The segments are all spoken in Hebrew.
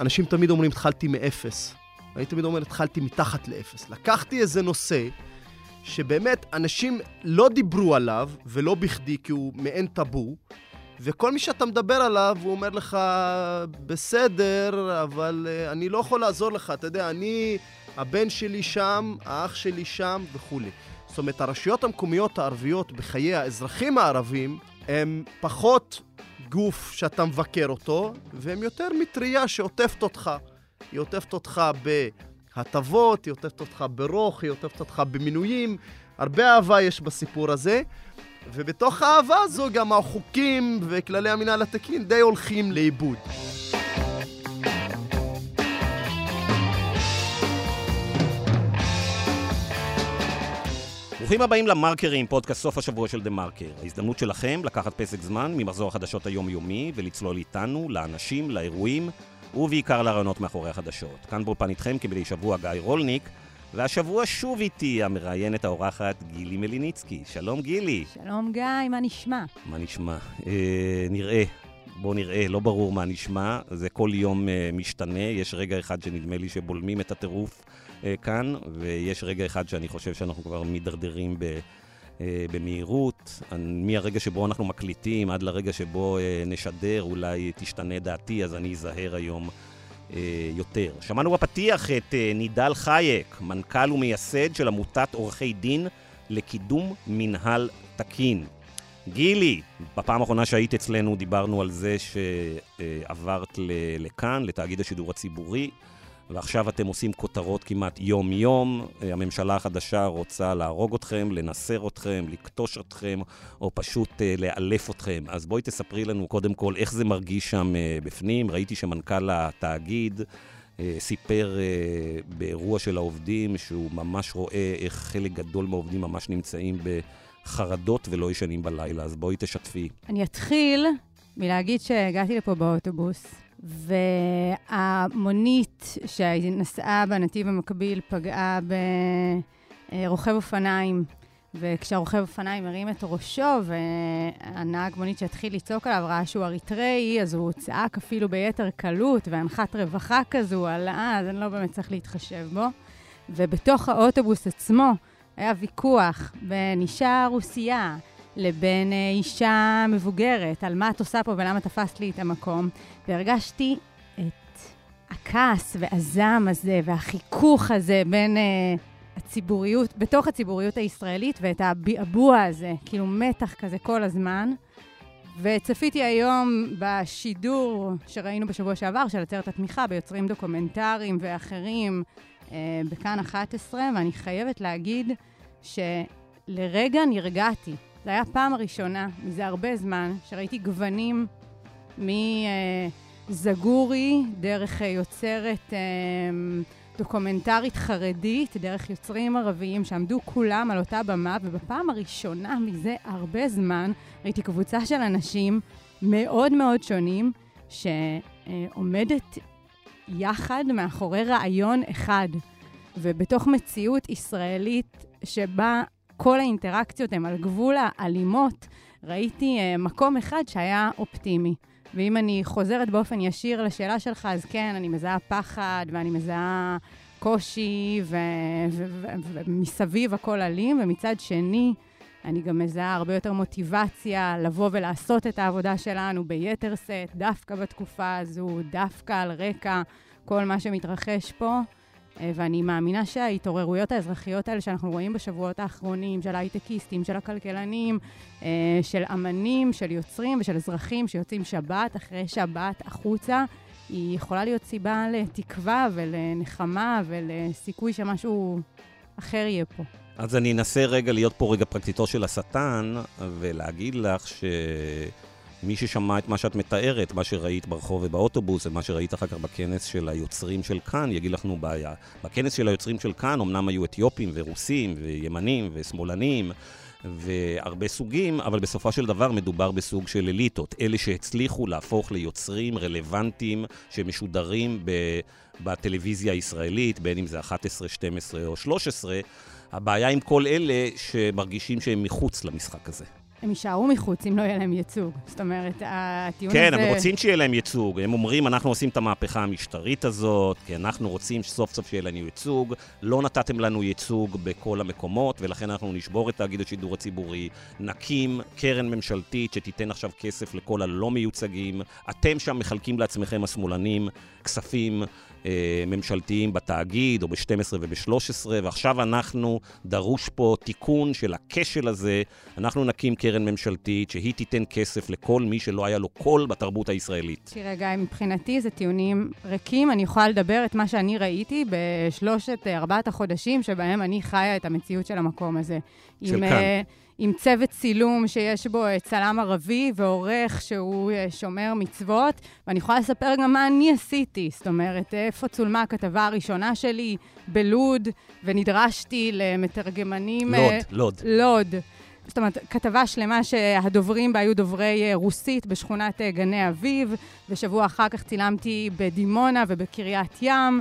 אנשים תמיד אומרים, התחלתי מאפס. אני תמיד אומר, התחלתי מתחת לאפס. לקחתי איזה נושא שבאמת אנשים לא דיברו עליו, ולא בכדי, כי הוא מעין טאבו, וכל מי שאתה מדבר עליו, הוא אומר לך, בסדר, אבל uh, אני לא יכול לעזור לך. אתה יודע, אני, הבן שלי שם, האח שלי שם וכולי. זאת אומרת, הרשויות המקומיות הערביות בחיי האזרחים הערבים הם פחות גוף שאתה מבקר אותו, והם יותר מטריה שעוטפת אותך. היא עוטפת אותך בהטבות, היא עוטפת אותך ברוך, היא עוטפת אותך במינויים. הרבה אהבה יש בסיפור הזה. ובתוך האהבה הזו גם החוקים וכללי המינהל התקין די הולכים לאיבוד. ברוכים הבאים למרקרים, פודקאסט סוף השבוע של דה מרקר. ההזדמנות שלכם לקחת פסק זמן ממחזור החדשות היומיומי ולצלול איתנו, לאנשים, לאירועים, ובעיקר לרעיונות מאחורי החדשות. כאן באולפן איתכם כמדי שבוע גיא רולניק, והשבוע שוב איתי המראיינת האורחת גילי מליניצקי. שלום גילי. שלום גיא, מה נשמע? מה נשמע? אה, נראה. בואו נראה, לא ברור מה נשמע, זה כל יום אה, משתנה, יש רגע אחד שנדמה לי שבולמים את הטירוף כאן, ויש רגע אחד שאני חושב שאנחנו כבר מידרדרים ב... אה, במהירות, מהרגע שבו אנחנו מקליטים עד לרגע שבו אה, נשדר, אולי תשתנה דעתי, אז אני אזהר היום אה, יותר. שמענו בפתיח את אה, נידל חייק, מנכ"ל ומייסד של עמותת עורכי דין לקידום מנהל תקין. גילי, בפעם האחרונה שהיית אצלנו דיברנו על זה שעברת לכאן, לתאגיד השידור הציבורי. ועכשיו אתם עושים כותרות כמעט יום-יום. הממשלה החדשה רוצה להרוג אתכם, לנסר אתכם, לכתוש אתכם, או פשוט uh, לאלף אתכם. אז בואי תספרי לנו קודם כל איך זה מרגיש שם uh, בפנים. ראיתי שמנכ"ל התאגיד uh, סיפר uh, באירוע של העובדים שהוא ממש רואה איך חלק גדול מהעובדים ממש נמצאים בחרדות ולא ישנים בלילה. אז בואי תשתפי. אני אתחיל מלהגיד שהגעתי לפה באוטובוס. והמונית שנסעה בנתיב המקביל פגעה ברוכב אופניים. וכשהרוכב אופניים הרים את ראשו, והנהג מונית שהתחיל לצעוק עליו ראה שהוא אריתראי, אז הוא צעק אפילו ביתר קלות, והנחת רווחה כזו על אז אני לא באמת צריך להתחשב בו. ובתוך האוטובוס עצמו היה ויכוח בין אישה רוסייה לבין אה, אישה מבוגרת, על מה את עושה פה ולמה תפסת לי את המקום. והרגשתי את הכעס והזעם הזה והחיכוך הזה בין uh, הציבוריות, בתוך הציבוריות הישראלית, ואת הביעבוע הזה, כאילו מתח כזה כל הזמן. וצפיתי היום בשידור שראינו בשבוע שעבר, של עצרת התמיכה ביוצרים דוקומנטריים ואחרים uh, בכאן 11, ואני חייבת להגיד שלרגע נרגעתי. זו הייתה הפעם הראשונה מזה הרבה זמן שראיתי גוונים מזגורי, דרך יוצרת דוקומנטרית חרדית, דרך יוצרים ערביים שעמדו כולם על אותה במה, ובפעם הראשונה מזה הרבה זמן ראיתי קבוצה של אנשים מאוד מאוד שונים, שעומדת יחד מאחורי רעיון אחד. ובתוך מציאות ישראלית שבה כל האינטראקציות הן על גבול האלימות, ראיתי uh, מקום אחד שהיה אופטימי. ואם אני חוזרת באופן ישיר לשאלה שלך, אז כן, אני מזהה פחד ואני מזהה קושי, ומסביב הכל אלים, ומצד שני, אני גם מזהה הרבה יותר מוטיבציה לבוא ולעשות את העבודה שלנו ביתר שאת, דווקא בתקופה הזו, דווקא על רקע כל מה שמתרחש פה. אה, ואני מאמינה שההתעוררויות האזרחיות האלה שאנחנו רואים בשבועות האחרונים, של הייטקיסטים, של הכלכלנים, אה, של אמנים, של יוצרים ושל אזרחים שיוצאים שבת אחרי שבת החוצה, היא יכולה להיות סיבה לתקווה ולנחמה ולסיכוי שמשהו אחר יהיה פה. אז אני אנסה רגע להיות פה רגע פרקציתו של השטן, ולהגיד לך ש... מי ששמע את מה שאת מתארת, מה שראית ברחוב ובאוטובוס, ומה שראית אחר כך בכנס של היוצרים של כאן, יגיד לך נו בעיה. בכנס של היוצרים של כאן אמנם היו אתיופים ורוסים וימנים ושמאלנים והרבה סוגים, אבל בסופו של דבר מדובר בסוג של אליטות. אלה שהצליחו להפוך ליוצרים רלוונטיים שמשודרים ב... בטלוויזיה הישראלית, בין אם זה 11, 12 או 13. הבעיה עם כל אלה שמרגישים שהם מחוץ למשחק הזה. הם יישארו מחוץ אם לא יהיה להם ייצוג. זאת אומרת, הטיעון כן, הזה... הם רוצים שיהיה להם ייצוג. הם אומרים, אנחנו עושים את המהפכה המשטרית הזאת, כי אנחנו רוצים שסוף סוף שיהיה לנו ייצוג. לא נתתם לנו ייצוג בכל המקומות, ולכן אנחנו נשבור את תאגיד השידור הציבורי, נקים קרן ממשלתית שתיתן עכשיו כסף לכל הלא מיוצגים. אתם שם מחלקים לעצמכם, השמאלנים, כספים. אה, ממשלתיים בתאגיד, או ב-12 וב-13, ועכשיו אנחנו, דרוש פה תיקון של הכשל הזה. אנחנו נקים קרן ממשלתית שהיא תיתן כסף לכל מי שלא היה לו קול בתרבות הישראלית. תראה, גיא, מבחינתי זה טיעונים ריקים. אני יכולה לדבר את מה שאני ראיתי בשלושת, ארבעת החודשים שבהם אני חיה את המציאות של המקום הזה. של עם, כאן. עם צוות צילום שיש בו אה, צלם ערבי ועורך שהוא אה, שומר מצוות, ואני יכולה לספר גם מה אני עשיתי. זאת אומרת, איפה צולמה הכתבה הראשונה שלי בלוד, ונדרשתי למתרגמנים... לוד, אה, לוד. לוד. זאת אומרת, כתבה שלמה שהדוברים בה היו דוברי רוסית בשכונת גני אביב, ושבוע אחר כך צילמתי בדימונה ובקריית ים,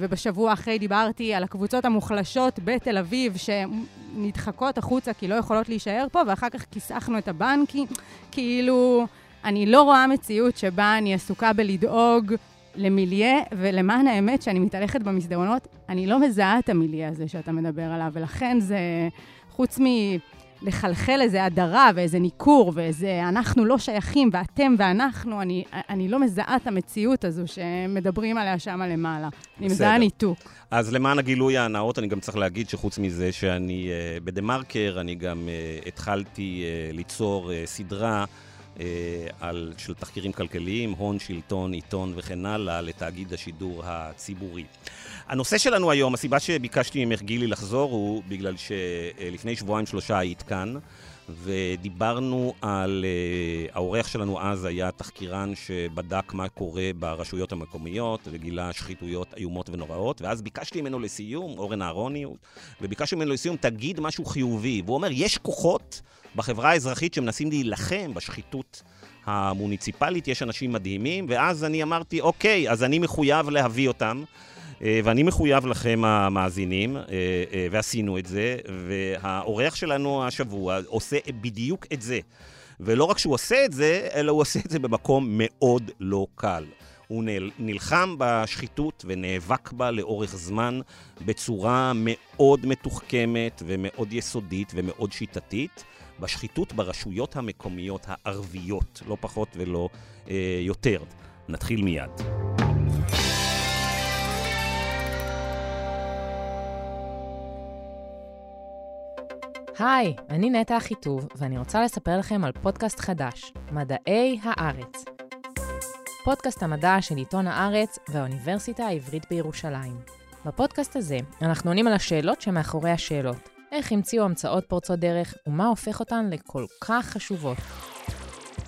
ובשבוע אחרי דיברתי על הקבוצות המוחלשות בתל אביב, שנדחקות החוצה כי לא יכולות להישאר פה, ואחר כך כיסחנו את הבנקים. כאילו, אני לא רואה מציאות שבה אני עסוקה בלדאוג למיליה, ולמען האמת, שאני מתהלכת במסדרונות, אני לא מזהה את המיליה הזה שאתה מדבר עליו, ולכן זה, חוץ מ... לחלחל איזה הדרה ואיזה ניכור ואיזה אנחנו לא שייכים ואתם ואנחנו, אני, אני לא מזהה את המציאות הזו שמדברים עליה שם למעלה. אני בסדר. מזהה ניתוק. אז למען הגילוי הנאות, אני גם צריך להגיד שחוץ מזה שאני uh, בדה-מרקר, אני גם uh, התחלתי uh, ליצור uh, סדרה על, של תחקירים כלכליים, הון, שלטון, עיתון וכן הלאה, לתאגיד השידור הציבורי. הנושא שלנו היום, הסיבה שביקשתי ממך גילי לחזור, הוא בגלל שלפני שבועיים-שלושה היית כאן. ודיברנו על... Uh, האורח שלנו אז היה תחקירן שבדק מה קורה ברשויות המקומיות וגילה שחיתויות איומות ונוראות, ואז ביקשתי ממנו לסיום, אורן אהרוני, וביקשתי ממנו לסיום, תגיד משהו חיובי. והוא אומר, יש כוחות בחברה האזרחית שמנסים להילחם בשחיתות המוניציפלית, יש אנשים מדהימים, ואז אני אמרתי, אוקיי, אז אני מחויב להביא אותם. אה, ואני מחויב לכם המאזינים, אה, אה, ועשינו את זה, והאורח שלנו השבוע עושה בדיוק את זה. ולא רק שהוא עושה את זה, אלא הוא עושה את זה במקום מאוד לא קל. הוא נל- נלחם בשחיתות ונאבק בה לאורך זמן בצורה מאוד מתוחכמת ומאוד יסודית ומאוד שיטתית. בשחיתות ברשויות המקומיות הערביות, לא פחות ולא אה, יותר. נתחיל מיד. היי, אני נטע אחיטוב, ואני רוצה לספר לכם על פודקאסט חדש, מדעי הארץ. פודקאסט המדע של עיתון הארץ והאוניברסיטה העברית בירושלים. בפודקאסט הזה אנחנו עונים על השאלות שמאחורי השאלות. איך המציאו המצאות פורצות דרך, ומה הופך אותן לכל כך חשובות.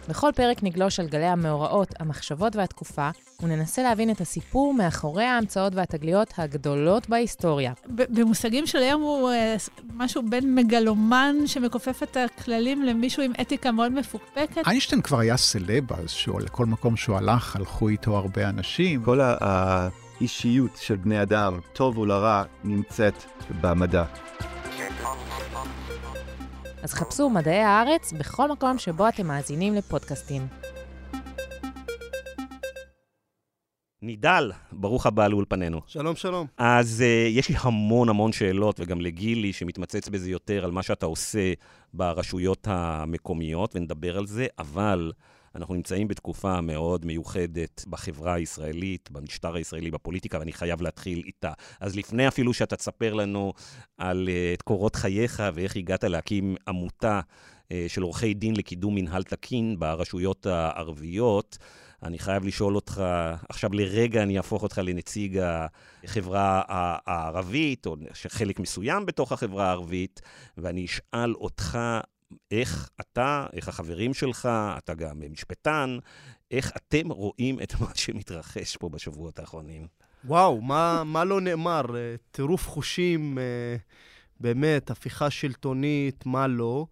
בכל פרק נגלוש על גלי המאורעות, המחשבות והתקופה, וננסה להבין את הסיפור מאחורי ההמצאות והתגליות הגדולות בהיסטוריה. ב- במושגים של היום הוא אה, משהו בין מגלומן שמכופף את הכללים למישהו עם אתיקה מאוד מפוקפקת. איינשטיין כבר היה סלב אז, שהוא לכל מקום שהוא הלך, הלכו איתו הרבה אנשים. כל ה- האישיות של בני אדם, טוב ולרע, נמצאת במדע. אז חפשו מדעי הארץ בכל מקום שבו אתם מאזינים לפודקאסטים. נידל, ברוך הבא לאולפנינו. שלום, שלום. אז uh, יש לי המון המון שאלות, וגם לגילי, שמתמצץ בזה יותר, על מה שאתה עושה ברשויות המקומיות, ונדבר על זה, אבל אנחנו נמצאים בתקופה מאוד מיוחדת בחברה הישראלית, במשטר הישראלי, בפוליטיקה, ואני חייב להתחיל איתה. אז לפני אפילו שאתה תספר לנו על uh, את קורות חייך ואיך הגעת להקים עמותה uh, של עורכי דין לקידום מנהל תקין ברשויות הערביות, אני חייב לשאול אותך, עכשיו לרגע אני אהפוך אותך לנציג החברה הערבית, או חלק מסוים בתוך החברה הערבית, ואני אשאל אותך איך אתה, איך החברים שלך, אתה גם משפטן, איך אתם רואים את מה שמתרחש פה בשבועות האחרונים? וואו, מה, מה לא נאמר? אה, טירוף חושים, אה, באמת, הפיכה שלטונית, מה לא.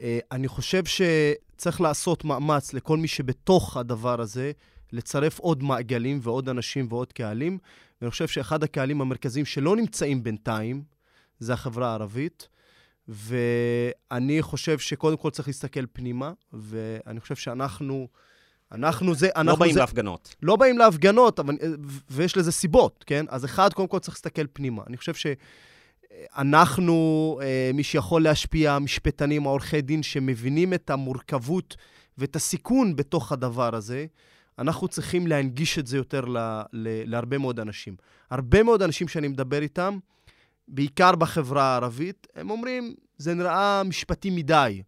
אה, אני חושב שצריך לעשות מאמץ לכל מי שבתוך הדבר הזה, לצרף עוד מעגלים ועוד אנשים ועוד קהלים. ואני חושב שאחד הקהלים המרכזיים שלא נמצאים בינתיים, זה החברה הערבית. ואני חושב שקודם כל צריך להסתכל פנימה, ואני חושב שאנחנו, אנחנו זה, אנחנו לא באים זה... להפגנות. לא באים להפגנות, אבל, ויש לזה סיבות, כן? אז אחד, קודם כל צריך להסתכל פנימה. אני חושב שאנחנו, אה, מי שיכול להשפיע, המשפטנים, העורכי דין, שמבינים את המורכבות ואת הסיכון בתוך הדבר הזה, אנחנו צריכים להנגיש את זה יותר ל, ל, להרבה מאוד אנשים. הרבה מאוד אנשים שאני מדבר איתם, בעיקר בחברה הערבית, הם אומרים, זה נראה משפטי מדי.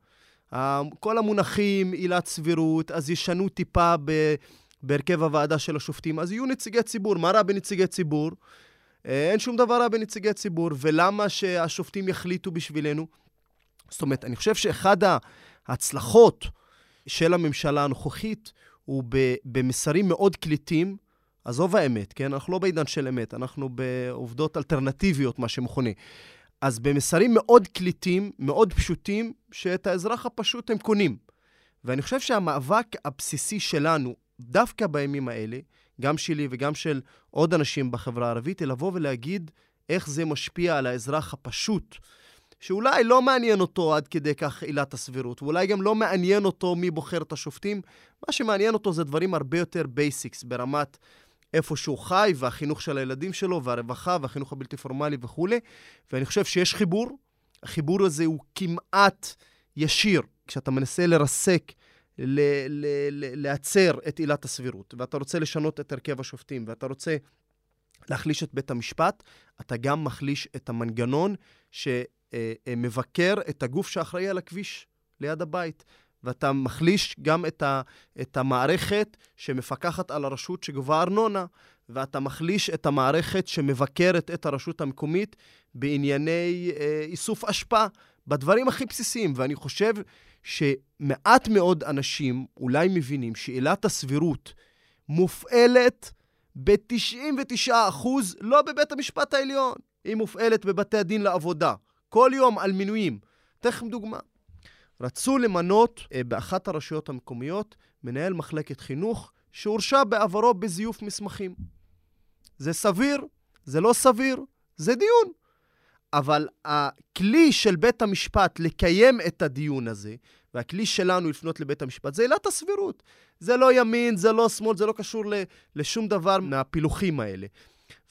כל המונחים, עילת סבירות, אז ישנו טיפה ב... בהרכב הוועדה של השופטים, אז יהיו נציגי ציבור. מה רע בנציגי ציבור? אה, אין שום דבר רע בנציגי ציבור, ולמה שהשופטים יחליטו בשבילנו? זאת אומרת, אני חושב שאחד ההצלחות של הממשלה הנוכחית הוא במסרים מאוד קליטים, עזוב האמת, כן? אנחנו לא בעידן של אמת, אנחנו בעובדות אלטרנטיביות, מה שמכונה. אז במסרים מאוד קליטים, מאוד פשוטים, שאת האזרח הפשוט הם קונים. ואני חושב שהמאבק הבסיסי שלנו, דווקא בימים האלה, גם שלי וגם של עוד אנשים בחברה הערבית, היא לבוא ולהגיד איך זה משפיע על האזרח הפשוט, שאולי לא מעניין אותו עד כדי כך עילת הסבירות, ואולי גם לא מעניין אותו מי בוחר את השופטים. מה שמעניין אותו זה דברים הרבה יותר basics, ברמת איפה שהוא חי, והחינוך של הילדים שלו, והרווחה, והחינוך הבלתי פורמלי וכולי. ואני חושב שיש חיבור. החיבור הזה הוא כמעט ישיר. כשאתה מנסה לרסק, ל- ל- ל- להצר את עילת הסבירות, ואתה רוצה לשנות את הרכב השופטים, ואתה רוצה להחליש את בית המשפט, אתה גם מחליש את המנגנון שמבקר את הגוף שאחראי על הכביש ליד הבית. ואתה מחליש גם את, ה, את המערכת שמפקחת על הרשות שגובה ארנונה, ואתה מחליש את המערכת שמבקרת את הרשות המקומית בענייני אה, איסוף אשפה, בדברים הכי בסיסיים. ואני חושב שמעט מאוד אנשים אולי מבינים שעילת הסבירות מופעלת ב-99% לא בבית המשפט העליון, היא מופעלת בבתי הדין לעבודה. כל יום על מינויים. אתן לכם דוגמה. רצו למנות אה, באחת הרשויות המקומיות מנהל מחלקת חינוך שהורשע בעברו בזיוף מסמכים. זה סביר? זה לא סביר? זה דיון. אבל הכלי של בית המשפט לקיים את הדיון הזה, והכלי שלנו לפנות לבית המשפט, זה עילת הסבירות. זה לא ימין, זה לא שמאל, זה לא קשור לשום דבר מהפילוחים האלה.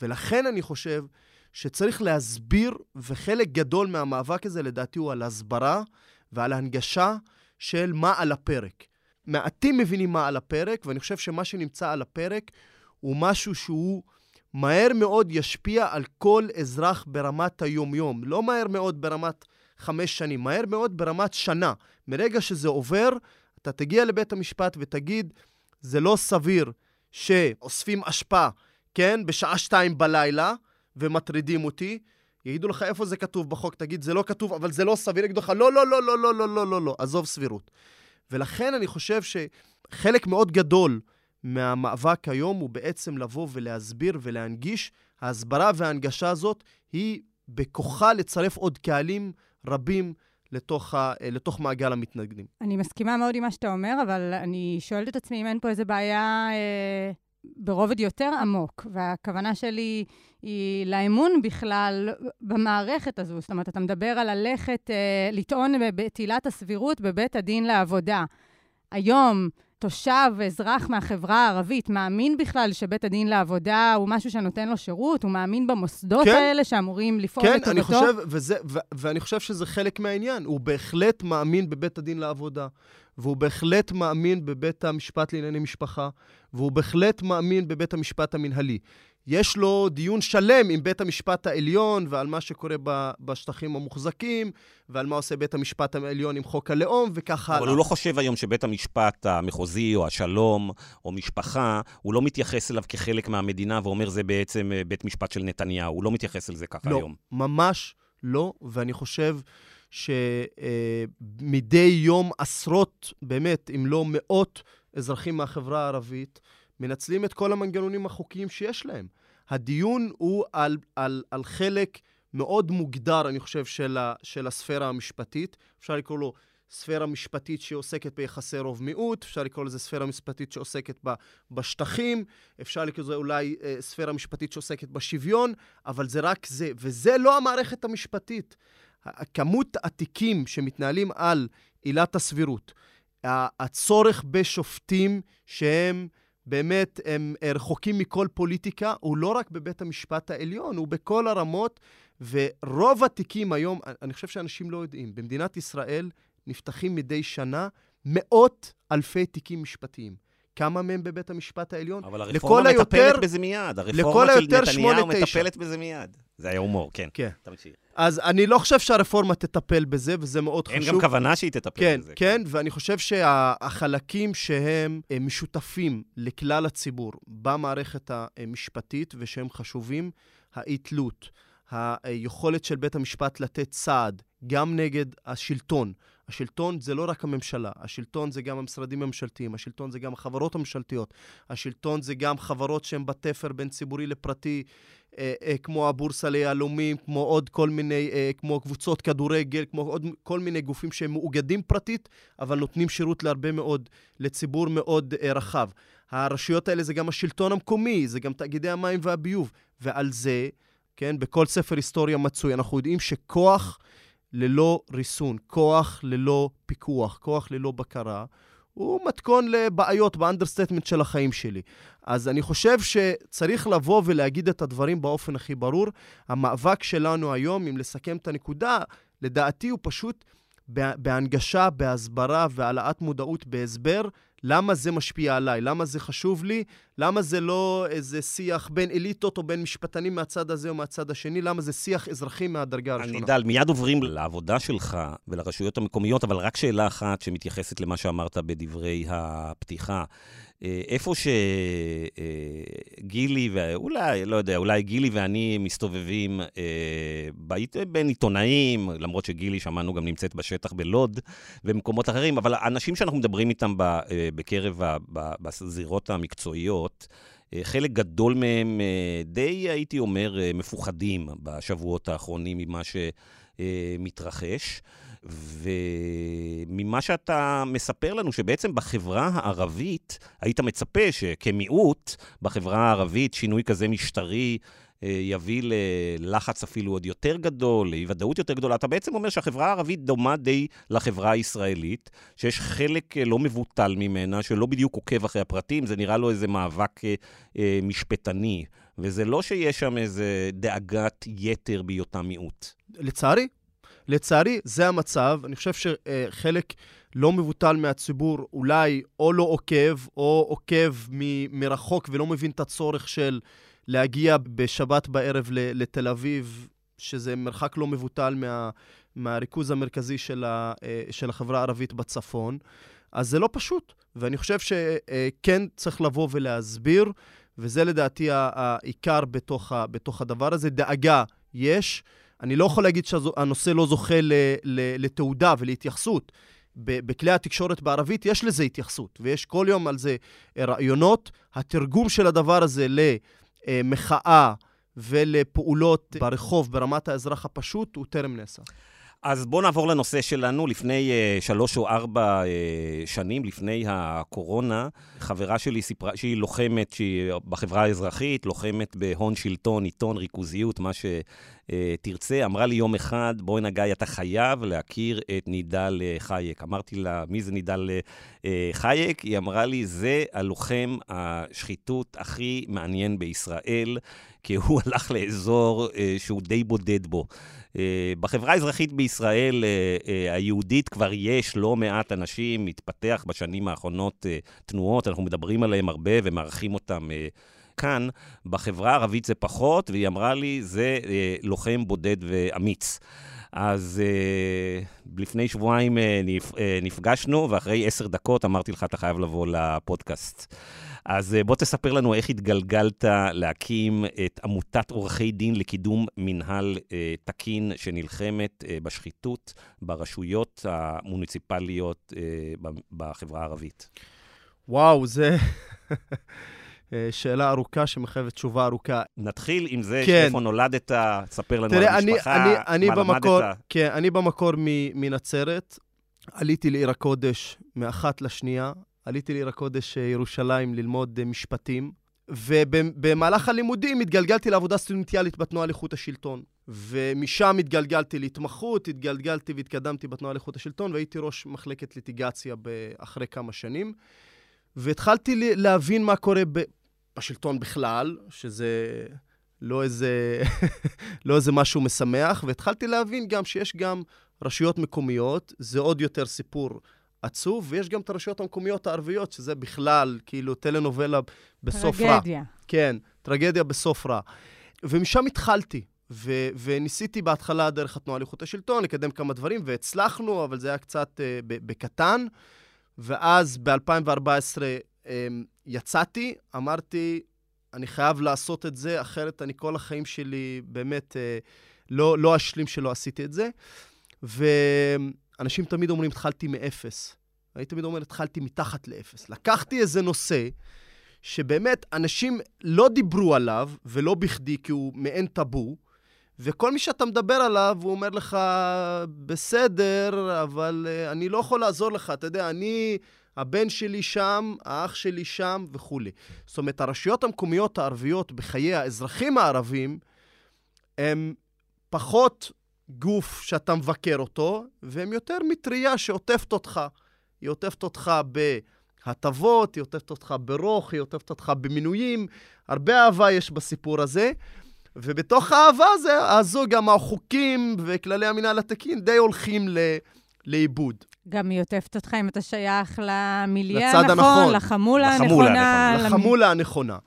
ולכן אני חושב שצריך להסביר, וחלק גדול מהמאבק הזה, לדעתי, הוא על הסברה ועל ההנגשה של מה על הפרק. מעטים מבינים מה על הפרק, ואני חושב שמה שנמצא על הפרק הוא משהו שהוא מהר מאוד ישפיע על כל אזרח ברמת היום-יום. לא מהר מאוד ברמת חמש שנים, מהר מאוד ברמת שנה. מרגע שזה עובר, אתה תגיע לבית המשפט ותגיד, זה לא סביר שאוספים אשפה, כן, בשעה שתיים בלילה ומטרידים אותי, יגידו לך איפה זה כתוב בחוק, תגיד, זה לא כתוב, אבל זה לא סביר, יגידו לך, לא, לא, לא, לא, לא, לא, לא, לא, לא, עזוב סבירות. ולכן אני חושב שחלק מאוד גדול מהמאבק היום הוא בעצם לבוא ולהסביר ולהנגיש. ההסברה וההנגשה הזאת היא בכוחה לצרף עוד קהלים רבים לתוך, ה, לתוך מעגל המתנגדים. אני מסכימה מאוד עם מה שאתה אומר, אבל אני שואלת את עצמי אם אין פה איזה בעיה אה, ברובד יותר עמוק, והכוונה שלי היא לאמון בכלל במערכת הזו. זאת אומרת, אתה מדבר על ללכת, אה, לטעון בתהילת הסבירות בבית הדין לעבודה. היום, תושב, אזרח מהחברה הערבית, מאמין בכלל שבית הדין לעבודה הוא משהו שנותן לו שירות? הוא מאמין במוסדות כן. האלה שאמורים לפעול כן, לטובתו? כן, אני חושב, וזה, ו- ואני חושב שזה חלק מהעניין. הוא בהחלט מאמין בבית הדין לעבודה, והוא בהחלט מאמין בבית המשפט לענייני משפחה, והוא בהחלט מאמין בבית המשפט המנהלי. יש לו דיון שלם עם בית המשפט העליון ועל מה שקורה בשטחים המוחזקים, ועל מה עושה בית המשפט העליון עם חוק הלאום, וכך הלאה. אבל הוא לא חושב היום שבית המשפט המחוזי, או השלום, או משפחה, הוא לא מתייחס אליו כחלק מהמדינה ואומר, זה בעצם אה, בית משפט של נתניהו. הוא לא מתייחס אל זה ככה לא, היום. לא, ממש לא, ואני חושב שמדי אה, יום עשרות, באמת, אם לא מאות, אזרחים מהחברה הערבית, מנצלים את כל המנגנונים החוקיים שיש להם. הדיון הוא על, על, על חלק מאוד מוגדר, אני חושב, של, ה, של הספירה המשפטית. אפשר לקרוא לו ספירה משפטית שעוסקת ביחסי רוב מיעוט, אפשר לקרוא לזה ספירה משפטית שעוסקת ב, בשטחים, אפשר לקרוא לזה אולי אה, ספירה משפטית שעוסקת בשוויון, אבל זה רק זה, וזה לא המערכת המשפטית. כמות התיקים שמתנהלים על עילת הסבירות, הצורך בשופטים שהם באמת הם רחוקים מכל פוליטיקה, הוא לא רק בבית המשפט העליון, הוא בכל הרמות, ורוב התיקים היום, אני חושב שאנשים לא יודעים, במדינת ישראל נפתחים מדי שנה מאות אלפי תיקים משפטיים. כמה מהם בבית המשפט העליון? אבל הרפורמה מטפלת היותר, בזה מיד. הרפורמה של נתניהו מטפלת בזה מיד. זה היה הומור, כן. כן. תמשיך. אז אני לא חושב שהרפורמה תטפל בזה, וזה מאוד אין חשוב. אין גם כוונה שהיא תטפל כן, בזה. כן, כן, ואני חושב שהחלקים שהם אה, משותפים לכלל הציבור במערכת המשפטית ושהם חשובים, האי-תלות, היכולת של בית המשפט לתת סעד גם נגד השלטון. השלטון זה לא רק הממשלה, השלטון זה גם המשרדים הממשלתיים, השלטון זה גם החברות הממשלתיות, השלטון זה גם חברות שהן בתפר בין ציבורי לפרטי, אה, אה, כמו הבורסה ליהלומים, כמו עוד כל מיני, אה, כמו קבוצות כדורגל, כמו עוד כל מיני גופים שהם מאוגדים פרטית, אבל נותנים שירות להרבה מאוד, לציבור מאוד אה, רחב. הרשויות האלה זה גם השלטון המקומי, זה גם תאגידי המים והביוב, ועל זה, כן, בכל ספר היסטוריה מצוי, אנחנו יודעים שכוח... ללא ריסון, כוח ללא פיקוח, כוח ללא בקרה, הוא מתכון לבעיות ב understatement של החיים שלי. אז אני חושב שצריך לבוא ולהגיד את הדברים באופן הכי ברור. המאבק שלנו היום, אם לסכם את הנקודה, לדעתי הוא פשוט בהנגשה, בהסברה והעלאת מודעות, בהסבר, למה זה משפיע עליי, למה זה חשוב לי, למה זה לא איזה שיח בין אליטות או בין משפטנים מהצד הזה או מהצד השני, למה זה שיח אזרחי מהדרגה הראשונה. אני דל, מיד עוברים לעבודה שלך ולרשויות המקומיות, אבל רק שאלה אחת שמתייחסת למה שאמרת בדברי הפתיחה. אה, איפה שגילי, ואולי, לא יודע, אולי גילי ואני מסתובבים אה, בין עיתונאים, למרות שגילי, שמענו, גם נמצאת בשטח בלוד ובמקומות אחרים, אבל אנשים שאנחנו מדברים איתם אה, בקרב, בזירות המקצועיות, חלק גדול מהם די, הייתי אומר, מפוחדים בשבועות האחרונים ממה שמתרחש. וממה שאתה מספר לנו, שבעצם בחברה הערבית, היית מצפה שכמיעוט, בחברה הערבית, שינוי כזה משטרי אה, יביא ללחץ אפילו עוד יותר גדול, לאי-ודאות יותר גדולה. אתה בעצם אומר שהחברה הערבית דומה די לחברה הישראלית, שיש חלק אה, לא מבוטל ממנה, שלא בדיוק עוקב אחרי הפרטים, זה נראה לו איזה מאבק אה, משפטני. וזה לא שיש שם איזה דאגת יתר בהיותם מיעוט. לצערי, לצערי, זה המצב. אני חושב שחלק לא מבוטל מהציבור אולי או לא עוקב, או עוקב מ- מרחוק ולא מבין את הצורך של להגיע בשבת בערב לתל אביב, שזה מרחק לא מבוטל מה, מהריכוז המרכזי של, ה, של החברה הערבית בצפון. אז זה לא פשוט, ואני חושב שכן צריך לבוא ולהסביר, וזה לדעתי העיקר בתוך, בתוך הדבר הזה. דאגה יש. אני לא יכול להגיד שהנושא לא זוכה לתעודה ולהתייחסות. בכלי התקשורת בערבית יש לזה התייחסות, ויש כל יום על זה רעיונות. התרגום של הדבר הזה למחאה ולפעולות ברחוב ברמת האזרח הפשוט הוא טרם נעשה. אז בואו נעבור לנושא שלנו. לפני uh, שלוש או ארבע uh, שנים, לפני הקורונה, חברה שלי סיפרה שהיא לוחמת, שהיא בחברה האזרחית, לוחמת בהון שלטון, עיתון, ריכוזיות, מה שתרצה. Uh, אמרה לי יום אחד, בואי נגעי, אתה חייב להכיר את נידל uh, חייק. אמרתי לה, מי זה נידל uh, חייק? היא אמרה לי, זה הלוחם השחיתות הכי מעניין בישראל, כי הוא הלך לאזור uh, שהוא די בודד בו. אה, בחברה האזרחית בישראל אה, אה, היהודית כבר יש לא מעט אנשים, מתפתח בשנים האחרונות תנועות, אנחנו מדברים עליהם הרבה ומארחים אותם. כאן, בחברה הערבית זה פחות, והיא אמרה לי, זה אה, לוחם בודד ואמיץ. אז אה, לפני שבועיים אה, נפ, אה, נפגשנו, ואחרי עשר דקות אמרתי לך, אתה חייב לבוא לפודקאסט. אז אה, בוא תספר לנו איך התגלגלת להקים את עמותת עורכי דין לקידום מנהל אה, תקין שנלחמת אה, בשחיתות ברשויות המוניציפליות אה, בחברה הערבית. וואו, זה... שאלה ארוכה שמחייבת תשובה ארוכה. נתחיל עם זה, כן. איפה נולדת, ספר לנו תראה, על המשפחה, אני, אני, מה במקור, למדת. כן, אני במקור מנצרת. עליתי לעיר הקודש מאחת לשנייה, עליתי לעיר הקודש אה, ירושלים ללמוד אה, משפטים, ובמהלך הלימודים התגלגלתי לעבודה סטודנטיאלית בתנועה לאיכות השלטון. ומשם התגלגלתי להתמחות, התגלגלתי והתקדמתי בתנועה לאיכות השלטון, והייתי ראש מחלקת ליטיגציה אחרי כמה שנים. והתחלתי להבין מה קורה. בשלטון בכלל, שזה לא איזה, לא איזה משהו משמח, והתחלתי להבין גם שיש גם רשויות מקומיות, זה עוד יותר סיפור עצוב, ויש גם את הרשויות המקומיות הערביות, שזה בכלל, כאילו, טלנובלה בסוף רע. טרגדיה. כן, טרגדיה בסוף רע. ומשם התחלתי, ו- וניסיתי בהתחלה דרך התנועה לאיכות השלטון לקדם כמה דברים, והצלחנו, אבל זה היה קצת uh, בקטן. ואז ב-2014 um, יצאתי, אמרתי, אני חייב לעשות את זה, אחרת אני כל החיים שלי באמת uh, לא, לא אשלים שלא עשיתי את זה. ואנשים תמיד אומרים, התחלתי מאפס. אני תמיד אומר, התחלתי מתחת לאפס. לקחתי איזה נושא שבאמת אנשים לא דיברו עליו, ולא בכדי, כי הוא מעין טאבו, וכל מי שאתה מדבר עליו, הוא אומר לך, בסדר, אבל uh, אני לא יכול לעזור לך. אתה יודע, אני, הבן שלי שם, האח שלי שם וכולי. זאת אומרת, הרשויות המקומיות הערביות בחיי האזרחים הערבים, הם פחות גוף שאתה מבקר אותו, והם יותר מטריה שעוטפת אותך. היא עוטפת אותך בהטבות, היא עוטפת אותך ברוך, היא עוטפת אותך במינויים. הרבה אהבה יש בסיפור הזה. ובתוך האהבה הזו גם החוקים וכללי המינהל התקין די הולכים. לאיבוד. גם היא עוטפת אותך אם אתה שייך למיליה הנכון, הנכון, לחמולה הנכונה. לחמולה הנכונה.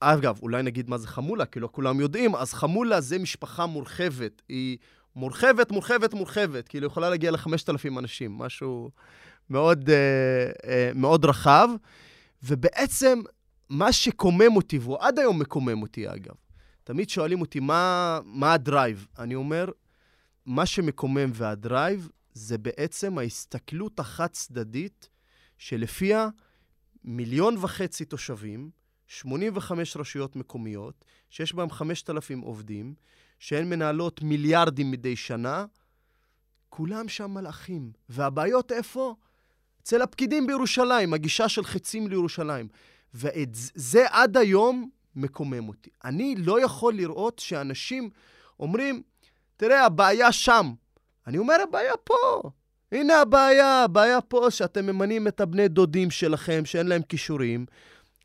אגב, אולי נגיד מה זה חמולה, כי לא כולם יודעים. אז חמולה זה משפחה מורחבת. היא מורחבת, מורחבת, מורחבת. כאילו, יכולה להגיע ל-5,000 אנשים, משהו מאוד, אה, אה, מאוד רחב. ובעצם, מה שקומם אותי, והוא עד היום מקומם אותי, אגב, תמיד שואלים אותי, מה, מה ה drive? אני אומר, מה שמקומם וה drive זה בעצם ההסתכלות החד-צדדית שלפיה מיליון וחצי תושבים, 85 רשויות מקומיות, שיש בהן 5,000 עובדים, שהן מנהלות מיליארדים מדי שנה, כולם שם מלאכים. והבעיות איפה? אצל הפקידים בירושלים, הגישה של חצים לירושלים. וזה עד היום מקומם אותי. אני לא יכול לראות שאנשים אומרים, תראה, הבעיה שם. אני אומר, הבעיה פה. הנה הבעיה, הבעיה פה שאתם ממנים את הבני דודים שלכם, שאין להם כישורים.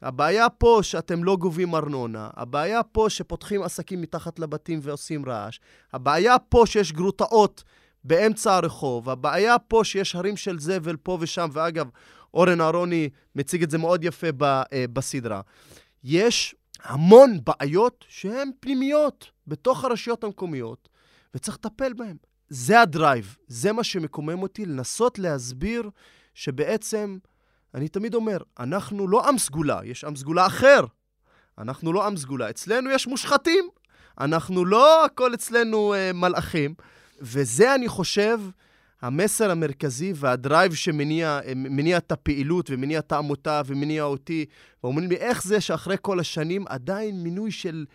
הבעיה פה שאתם לא גובים ארנונה. הבעיה פה שפותחים עסקים מתחת לבתים ועושים רעש. הבעיה פה שיש גרוטאות באמצע הרחוב. הבעיה פה שיש הרים של זבל פה ושם, ואגב, אורן אהרוני מציג את זה מאוד יפה ב, uh, בסדרה. יש המון בעיות שהן פנימיות בתוך הרשויות המקומיות, וצריך לטפל בהן. זה הדרייב, זה מה שמקומם אותי, לנסות להסביר שבעצם, אני תמיד אומר, אנחנו לא עם סגולה, יש עם סגולה אחר. אנחנו לא עם סגולה. אצלנו יש מושחתים, אנחנו לא הכל אצלנו אה, מלאכים. וזה, אני חושב, המסר המרכזי והדרייב שמניע את הפעילות ומניע את העמותה ומניע אותי, ואומרים לי, איך זה שאחרי כל השנים עדיין מינוי של...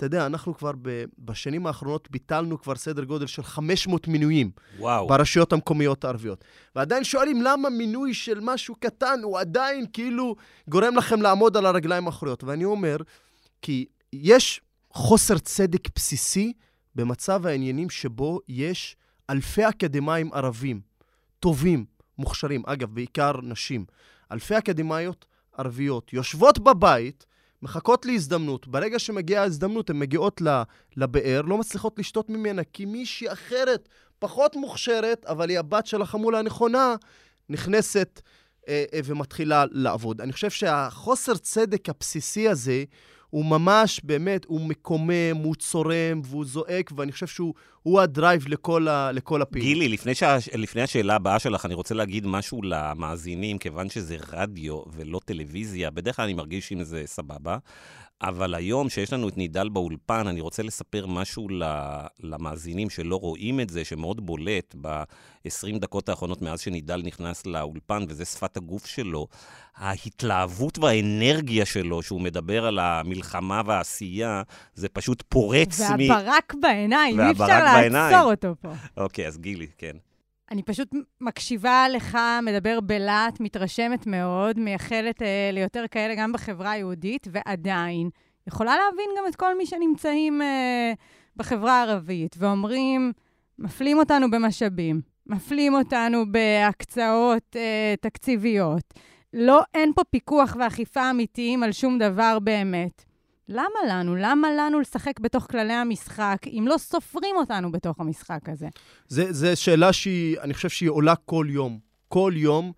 אתה יודע, אנחנו כבר ב, בשנים האחרונות ביטלנו כבר סדר גודל של 500 מינויים. וואו. ברשויות המקומיות הערביות. ועדיין שואלים למה מינוי של משהו קטן הוא עדיין כאילו גורם לכם לעמוד על הרגליים האחוריות. ואני אומר, כי יש חוסר צדק בסיסי במצב העניינים שבו יש אלפי אקדמאים ערבים, טובים, מוכשרים, אגב, בעיקר נשים, אלפי אקדמאיות ערביות, יושבות בבית, מחכות להזדמנות. ברגע שמגיעה ההזדמנות, הן מגיעות לבאר, לא מצליחות לשתות ממנה, כי מישהי אחרת, פחות מוכשרת, אבל היא הבת של החמולה הנכונה, נכנסת אה, אה, ומתחילה לעבוד. אני חושב שהחוסר צדק הבסיסי הזה, הוא ממש, באמת, הוא מקומם, הוא צורם והוא זועק, ואני חושב שהוא הדרייב לכל, ה, לכל הפעילות. גילי, לפני, שה, לפני השאלה הבאה שלך, אני רוצה להגיד משהו למאזינים, כיוון שזה רדיו ולא טלוויזיה, בדרך כלל אני מרגיש עם זה סבבה. אבל היום, שיש לנו את נידל באולפן, אני רוצה לספר משהו למאזינים שלא רואים את זה, שמאוד בולט ב-20 דקות האחרונות מאז שנידל נכנס לאולפן, וזה שפת הגוף שלו. ההתלהבות והאנרגיה שלו, שהוא מדבר על המלחמה והעשייה, זה פשוט פורץ מ... והברק בעיניים, אי אפשר לעצור אותו פה. אוקיי, אז גילי, כן. אני פשוט מקשיבה לך, מדבר בלהט, מתרשמת מאוד, מייחלת אה, ליותר כאלה גם בחברה היהודית, ועדיין יכולה להבין גם את כל מי שנמצאים אה, בחברה הערבית ואומרים, מפלים אותנו במשאבים, מפלים אותנו בהקצאות אה, תקציביות, לא, אין פה פיקוח ואכיפה אמיתיים על שום דבר באמת. למה לנו? למה לנו לשחק בתוך כללי המשחק, אם לא סופרים אותנו בתוך המשחק הזה? זו שאלה שהיא, אני חושב שהיא עולה כל יום. כל יום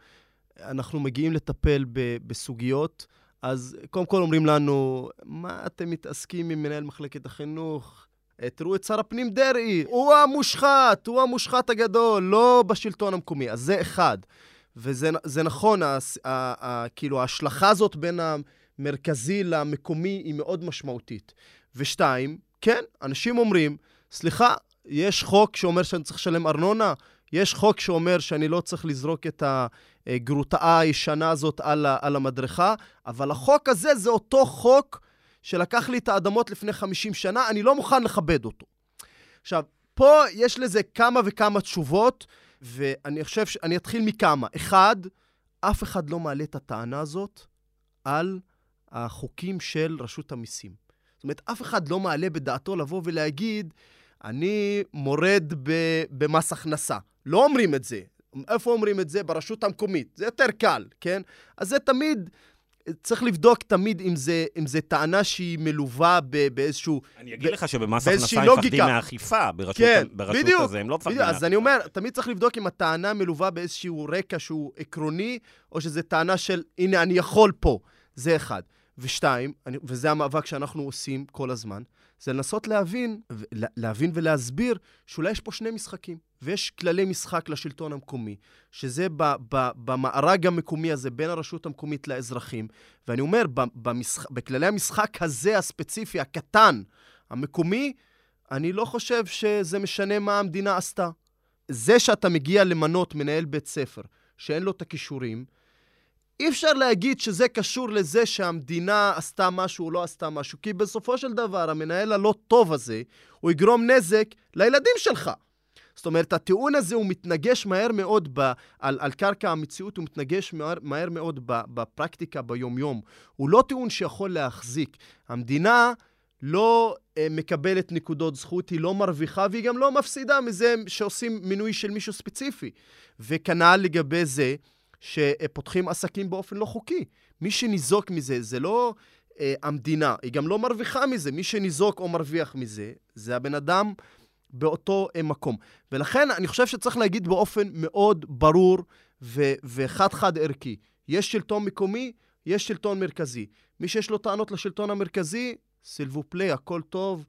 אנחנו מגיעים לטפל ב, בסוגיות, אז קודם כל אומרים לנו, מה אתם מתעסקים עם מנהל מחלקת החינוך? תראו את שר הפנים דרעי, הוא המושחת, הוא המושחת הגדול, לא בשלטון המקומי. אז זה אחד. וזה נכון, ה, ה, ה, כאילו ההשלכה הזאת בין המרכזי למקומי היא מאוד משמעותית. ושתיים, כן, אנשים אומרים, סליחה, יש חוק שאומר שאני צריך לשלם ארנונה, יש חוק שאומר שאני לא צריך לזרוק את הגרוטאה הישנה הזאת על, על המדרכה, אבל החוק הזה זה אותו חוק שלקח לי את האדמות לפני 50 שנה, אני לא מוכן לכבד אותו. עכשיו, פה יש לזה כמה וכמה תשובות, ואני חושב שאני אתחיל מכמה. אחד, אף אחד לא מעלה את הטענה הזאת על החוקים של רשות המיסים. זאת אומרת, אף אחד לא מעלה בדעתו לבוא ולהגיד, אני מורד במס הכנסה. לא אומרים את זה. איפה אומרים את זה? ברשות המקומית. זה יותר קל, כן? אז זה תמיד, צריך לבדוק תמיד אם זה, אם זה טענה שהיא מלווה ב, באיזשהו... אני אגיד ב, לך שבמס הכנסה הם מפחדים מהאכיפה ברשות, כן, ברשות בדיוק, הזה, הם לא מפחדים מהאכיפה. אז אני אומר, תמיד צריך לבדוק אם הטענה מלווה באיזשהו רקע שהוא עקרוני, או שזו טענה של, הנה, אני יכול פה. זה אחד. ושתיים, אני, וזה המאבק שאנחנו עושים כל הזמן, זה לנסות להבין, להבין ולהסביר שאולי יש פה שני משחקים, ויש כללי משחק לשלטון המקומי, שזה ב, ב, במארג המקומי הזה בין הרשות המקומית לאזרחים. ואני אומר, במשח, בכללי המשחק הזה הספציפי, הקטן, המקומי, אני לא חושב שזה משנה מה המדינה עשתה. זה שאתה מגיע למנות מנהל בית ספר שאין לו את הכישורים, אי אפשר להגיד שזה קשור לזה שהמדינה עשתה משהו או לא עשתה משהו, כי בסופו של דבר, המנהל הלא טוב הזה, הוא יגרום נזק לילדים שלך. זאת אומרת, הטיעון הזה הוא מתנגש מהר מאוד ב, על, על קרקע המציאות, הוא מתנגש מהר, מהר מאוד ב, בפרקטיקה, ביום-יום. הוא לא טיעון שיכול להחזיק. המדינה לא אה, מקבלת נקודות זכות, היא לא מרוויחה והיא גם לא מפסידה מזה שעושים מינוי של מישהו ספציפי. וכנ"ל לגבי זה שפותחים עסקים באופן לא חוקי. מי שניזוק מזה זה לא אה, המדינה, היא גם לא מרוויחה מזה. מי שניזוק או מרוויח מזה, זה הבן אדם באותו אה, מקום. ולכן אני חושב שצריך להגיד באופן מאוד ברור ו- וחד-חד ערכי. יש שלטון מקומי, יש שלטון מרכזי. מי שיש לו טענות לשלטון המרכזי, סילבו פליי, הכל טוב.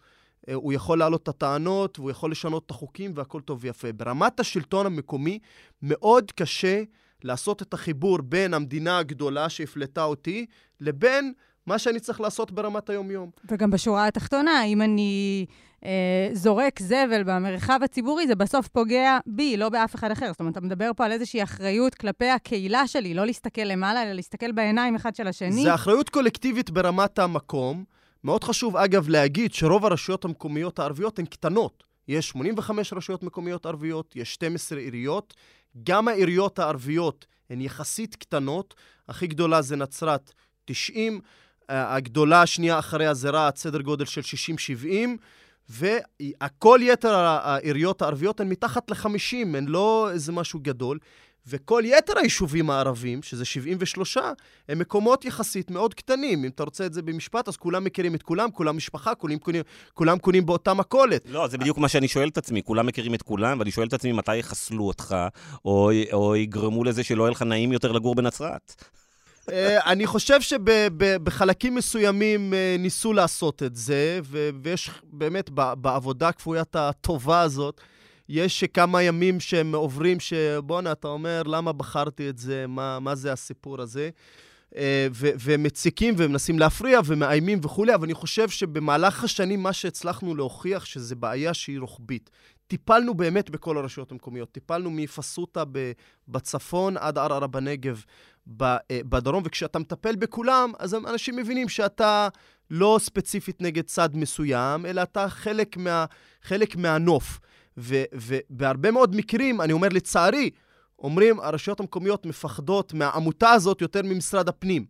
אה, הוא יכול להעלות את הטענות, והוא יכול לשנות את החוקים, והכל טוב ויפה. ברמת השלטון המקומי, מאוד קשה לעשות את החיבור בין המדינה הגדולה שהפלטה אותי, לבין מה שאני צריך לעשות ברמת היום-יום. וגם בשורה התחתונה, אם אני אה, זורק זבל במרחב הציבורי, זה בסוף פוגע בי, לא באף אחד אחר. זאת אומרת, אתה מדבר פה על איזושהי אחריות כלפי הקהילה שלי, לא להסתכל למעלה, אלא להסתכל בעיניים אחד של השני. זה אחריות קולקטיבית ברמת המקום. מאוד חשוב, אגב, להגיד שרוב הרשויות המקומיות הערביות הן קטנות. יש 85 רשויות מקומיות ערביות, יש 12 עיריות. גם העיריות הערביות הן יחסית קטנות, הכי גדולה זה נצרת, 90, הגדולה השנייה אחריה זה רהט, סדר גודל של 60-70, וכל יתר העיריות הערביות הן מתחת ל-50, הן לא איזה משהו גדול. וכל יתר היישובים הערבים, שזה 73, הם מקומות יחסית מאוד קטנים. אם אתה רוצה את זה במשפט, אז כולם מכירים את כולם, כולם משפחה, כולם קונים, כולם קונים באותה מכולת. לא, זה בדיוק מה שאני שואל את עצמי. כולם מכירים את כולם, ואני שואל את עצמי מתי יחסלו אותך, או, או יגרמו לזה שלא יהיה לך נעים יותר לגור בנצרת. אה, אני חושב שבחלקים מסוימים אה, ניסו לעשות את זה, ויש באמת בעבודה הכפוית הטובה הזאת, יש כמה ימים שהם עוברים, שבואנה, אתה אומר, למה בחרתי את זה? מה, מה זה הסיפור הזה? אה, ומציקים ומנסים להפריע ומאיימים וכולי, אבל אני חושב שבמהלך השנים מה שהצלחנו להוכיח שזה בעיה שהיא רוחבית. טיפלנו באמת בכל הרשויות המקומיות. טיפלנו מפסוטה בצפון עד ערערה בנגב אה, בדרום, וכשאתה מטפל בכולם, אז אנשים מבינים שאתה לא ספציפית נגד צד מסוים, אלא אתה חלק, מה, חלק מהנוף. ובהרבה מאוד מקרים, אני אומר לצערי, אומרים, הרשויות המקומיות מפחדות מהעמותה הזאת יותר ממשרד הפנים.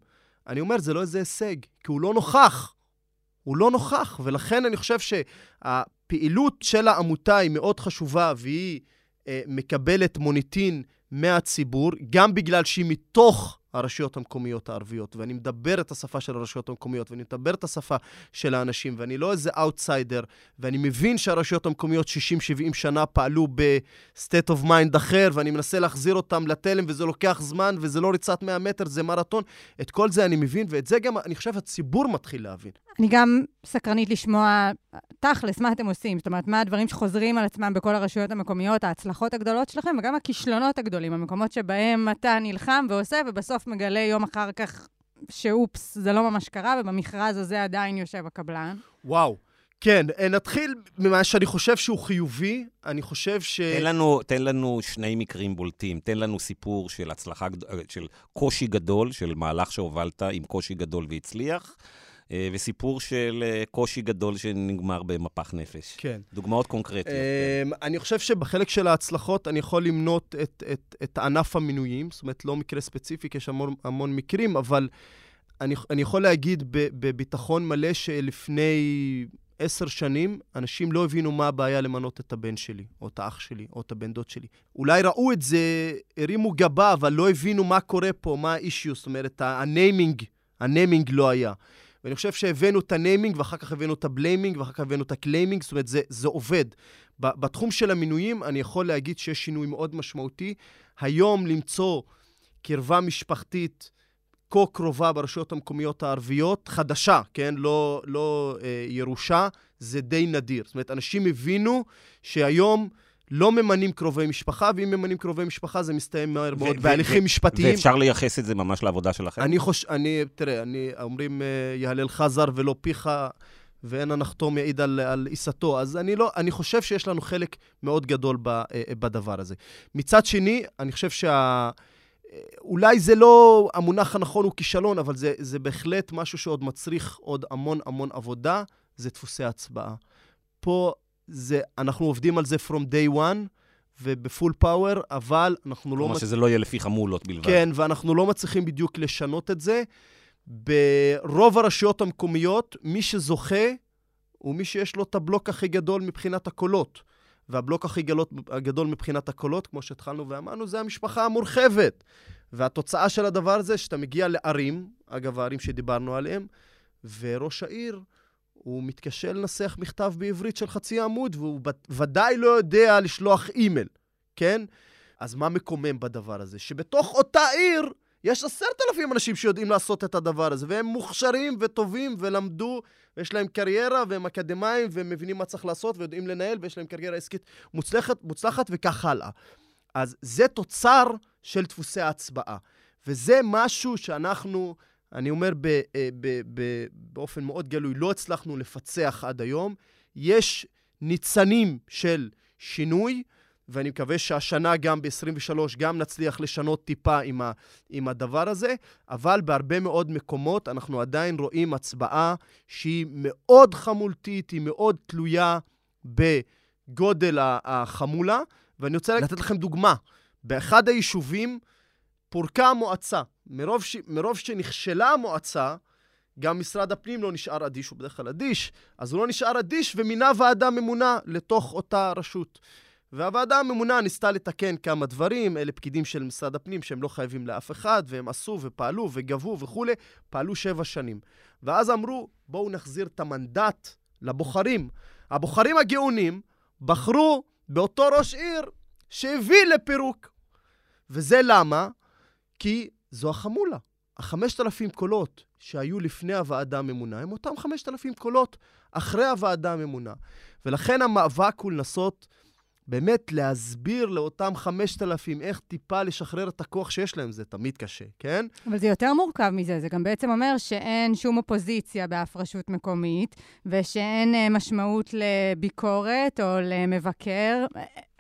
אני אומר, זה לא איזה הישג, כי הוא לא נוכח. הוא לא נוכח, ולכן אני חושב הפעילות של העמותה היא מאוד חשובה, והיא אה, מקבלת מוניטין מהציבור, גם בגלל שהיא מתוך הרשויות המקומיות הערביות, ואני מדבר את השפה של הרשויות המקומיות, ואני מדבר את השפה של האנשים, ואני לא איזה אאוטסיידר, ואני מבין שהרשויות המקומיות 60-70 שנה פעלו ב state of mind אחר, ואני מנסה להחזיר אותם לתלם, וזה לוקח זמן, וזה לא ריצת 100 מטר, זה מרתון. את כל זה אני מבין, ואת זה גם, אני חושב, הציבור מתחיל להבין. אני גם סקרנית לשמוע, תכלס, מה אתם עושים? זאת אומרת, מה הדברים שחוזרים על עצמם בכל הרשויות המקומיות, ההצלחות הגדולות שלכם, וגם הכישלונות הגדולים, המקומות שבהם אתה נלחם ועושה, ובסוף מגלה יום אחר כך שאופס, זה לא ממש קרה, ובמכרז הזה עדיין יושב הקבלן. וואו. כן, אה, נתחיל ממה שאני חושב שהוא חיובי. אני חושב ש... תן לנו, תן לנו שני מקרים בולטים. תן לנו סיפור של הצלחה, של קושי גדול, של מהלך שהובלת עם קושי גדול והצליח, אה, וסיפור של אה, קושי גדול שנגמר במפח נפש. כן. דוגמאות קונקרטיות. כן. אני חושב שבחלק של ההצלחות אני יכול למנות את, את, את ענף המינויים, זאת אומרת, לא מקרה ספציפי, כי יש המון, המון מקרים, אבל אני, אני יכול להגיד בביטחון מלא שלפני עשר שנים, אנשים לא הבינו מה הבעיה למנות את הבן שלי, או את האח שלי, או את הבן דוד שלי. אולי ראו את זה, הרימו גבה, אבל לא הבינו מה קורה פה, מה ה issue, זאת אומרת, ה naming, ה naming לא היה. ואני חושב שהבאנו את ה naming, ואחר כך הבאנו את ה blaming, ואחר כך הבאנו את ה claiming, זאת אומרת, זה, זה עובד. בתחום של המינויים, אני יכול להגיד שיש שינוי מאוד משמעותי. היום למצוא קרבה משפחתית כה קרובה ברשויות המקומיות הערביות, חדשה, כן? לא, לא אה, ירושה, זה די נדיר. זאת אומרת, אנשים הבינו שהיום... לא ממנים קרובי משפחה, ואם ממנים קרובי משפחה זה מסתיים מהר מאוד בהליכים משפטיים. ואפשר לייחס את זה ממש לעבודה שלכם? אני חושב, אני, תראה, אני, אומרים אה, יהלל חזר ולא פיך, ואין הנחתום יעיד על, על עיסתו, אז אני לא, אני חושב שיש לנו חלק מאוד גדול ב, אה, בדבר הזה. מצד שני, אני חושב שה... אולי זה לא המונח הנכון הוא כישלון, אבל זה, זה בהחלט משהו שעוד מצריך עוד המון המון עבודה, זה דפוסי הצבעה. פה זה, אנחנו עובדים על זה from day one, ובפול פאוור, אבל אנחנו לא... כלומר שזה לא יהיה לפי חמולות בלבד. כן, ואנחנו לא מצליחים בדיוק לשנות את זה. ברוב הרשויות המקומיות, מי שזוכה הוא מי שיש לו את הבלוק הכי גדול מבחינת הקולות. והבלוק הכי גדול, הגדול מבחינת הקולות, כמו שהתחלנו ואמרנו, זה המשפחה המורחבת. והתוצאה של הדבר הזה, שאתה מגיע לערים, אגב, הערים שדיברנו עליהם, וראש העיר, הוא מתקשה לנסח מכתב בעברית של חצי עמוד, והוא ודאי לא יודע לשלוח אימייל, כן? אז מה מקומם בדבר הזה? שבתוך אותה עיר יש עשרת אלפים אנשים שיודעים לעשות את הדבר הזה, והם מוכשרים וטובים ולמדו, ויש להם קריירה, והם אקדמאים, והם מבינים מה צריך לעשות, ויודעים לנהל, ויש להם קריירה עסקית מוצלחת, מוצלחת וכך הלאה. אז זה תוצר של דפוסי ההצבעה. וזה משהו שאנחנו, אני אומר ב, אה, ב, ב, באופן מאוד גלוי, לא הצלחנו לפצח עד היום. יש ניצנים של שינוי, ואני מקווה שהשנה, גם ב-23, גם נצליח לשנות טיפה עם, ה, עם הדבר הזה, אבל בהרבה מאוד מקומות אנחנו עדיין רואים הצבעה שהיא מאוד חמולתית, היא מאוד תלויה בגודל החמולה, ואני רוצה לתת לכם דוגמה. באחד היישובים פורקה המועצה. מרוב, ש... מרוב שנכשלה המועצה, גם משרד הפנים לא נשאר אדיש, הוא בדרך כלל אדיש, אז הוא לא נשאר אדיש ומינה ועדה ממונה לתוך אותה רשות. והוועדה הממונה ניסתה לתקן כמה דברים, אלה פקידים של משרד הפנים שהם לא חייבים לאף אחד, והם עשו ופעלו וגבו וכולי, פעלו שבע שנים. ואז אמרו, בואו נחזיר את המנדט לבוחרים. הבוחרים הגאונים בחרו באותו ראש עיר שהביא לפירוק. וזה למה? כי זו החמולה. החמשת אלפים קולות שהיו לפני הוועדה הממונה הם אותם חמשת אלפים קולות אחרי הוועדה הממונה. ולכן המאבק הוא לנסות באמת להסביר לאותם 5,000 איך טיפה לשחרר את הכוח שיש להם, זה תמיד קשה, כן? אבל זה יותר מורכב מזה, זה גם בעצם אומר שאין שום אופוזיציה באף רשות מקומית, ושאין אה, משמעות לביקורת או למבקר.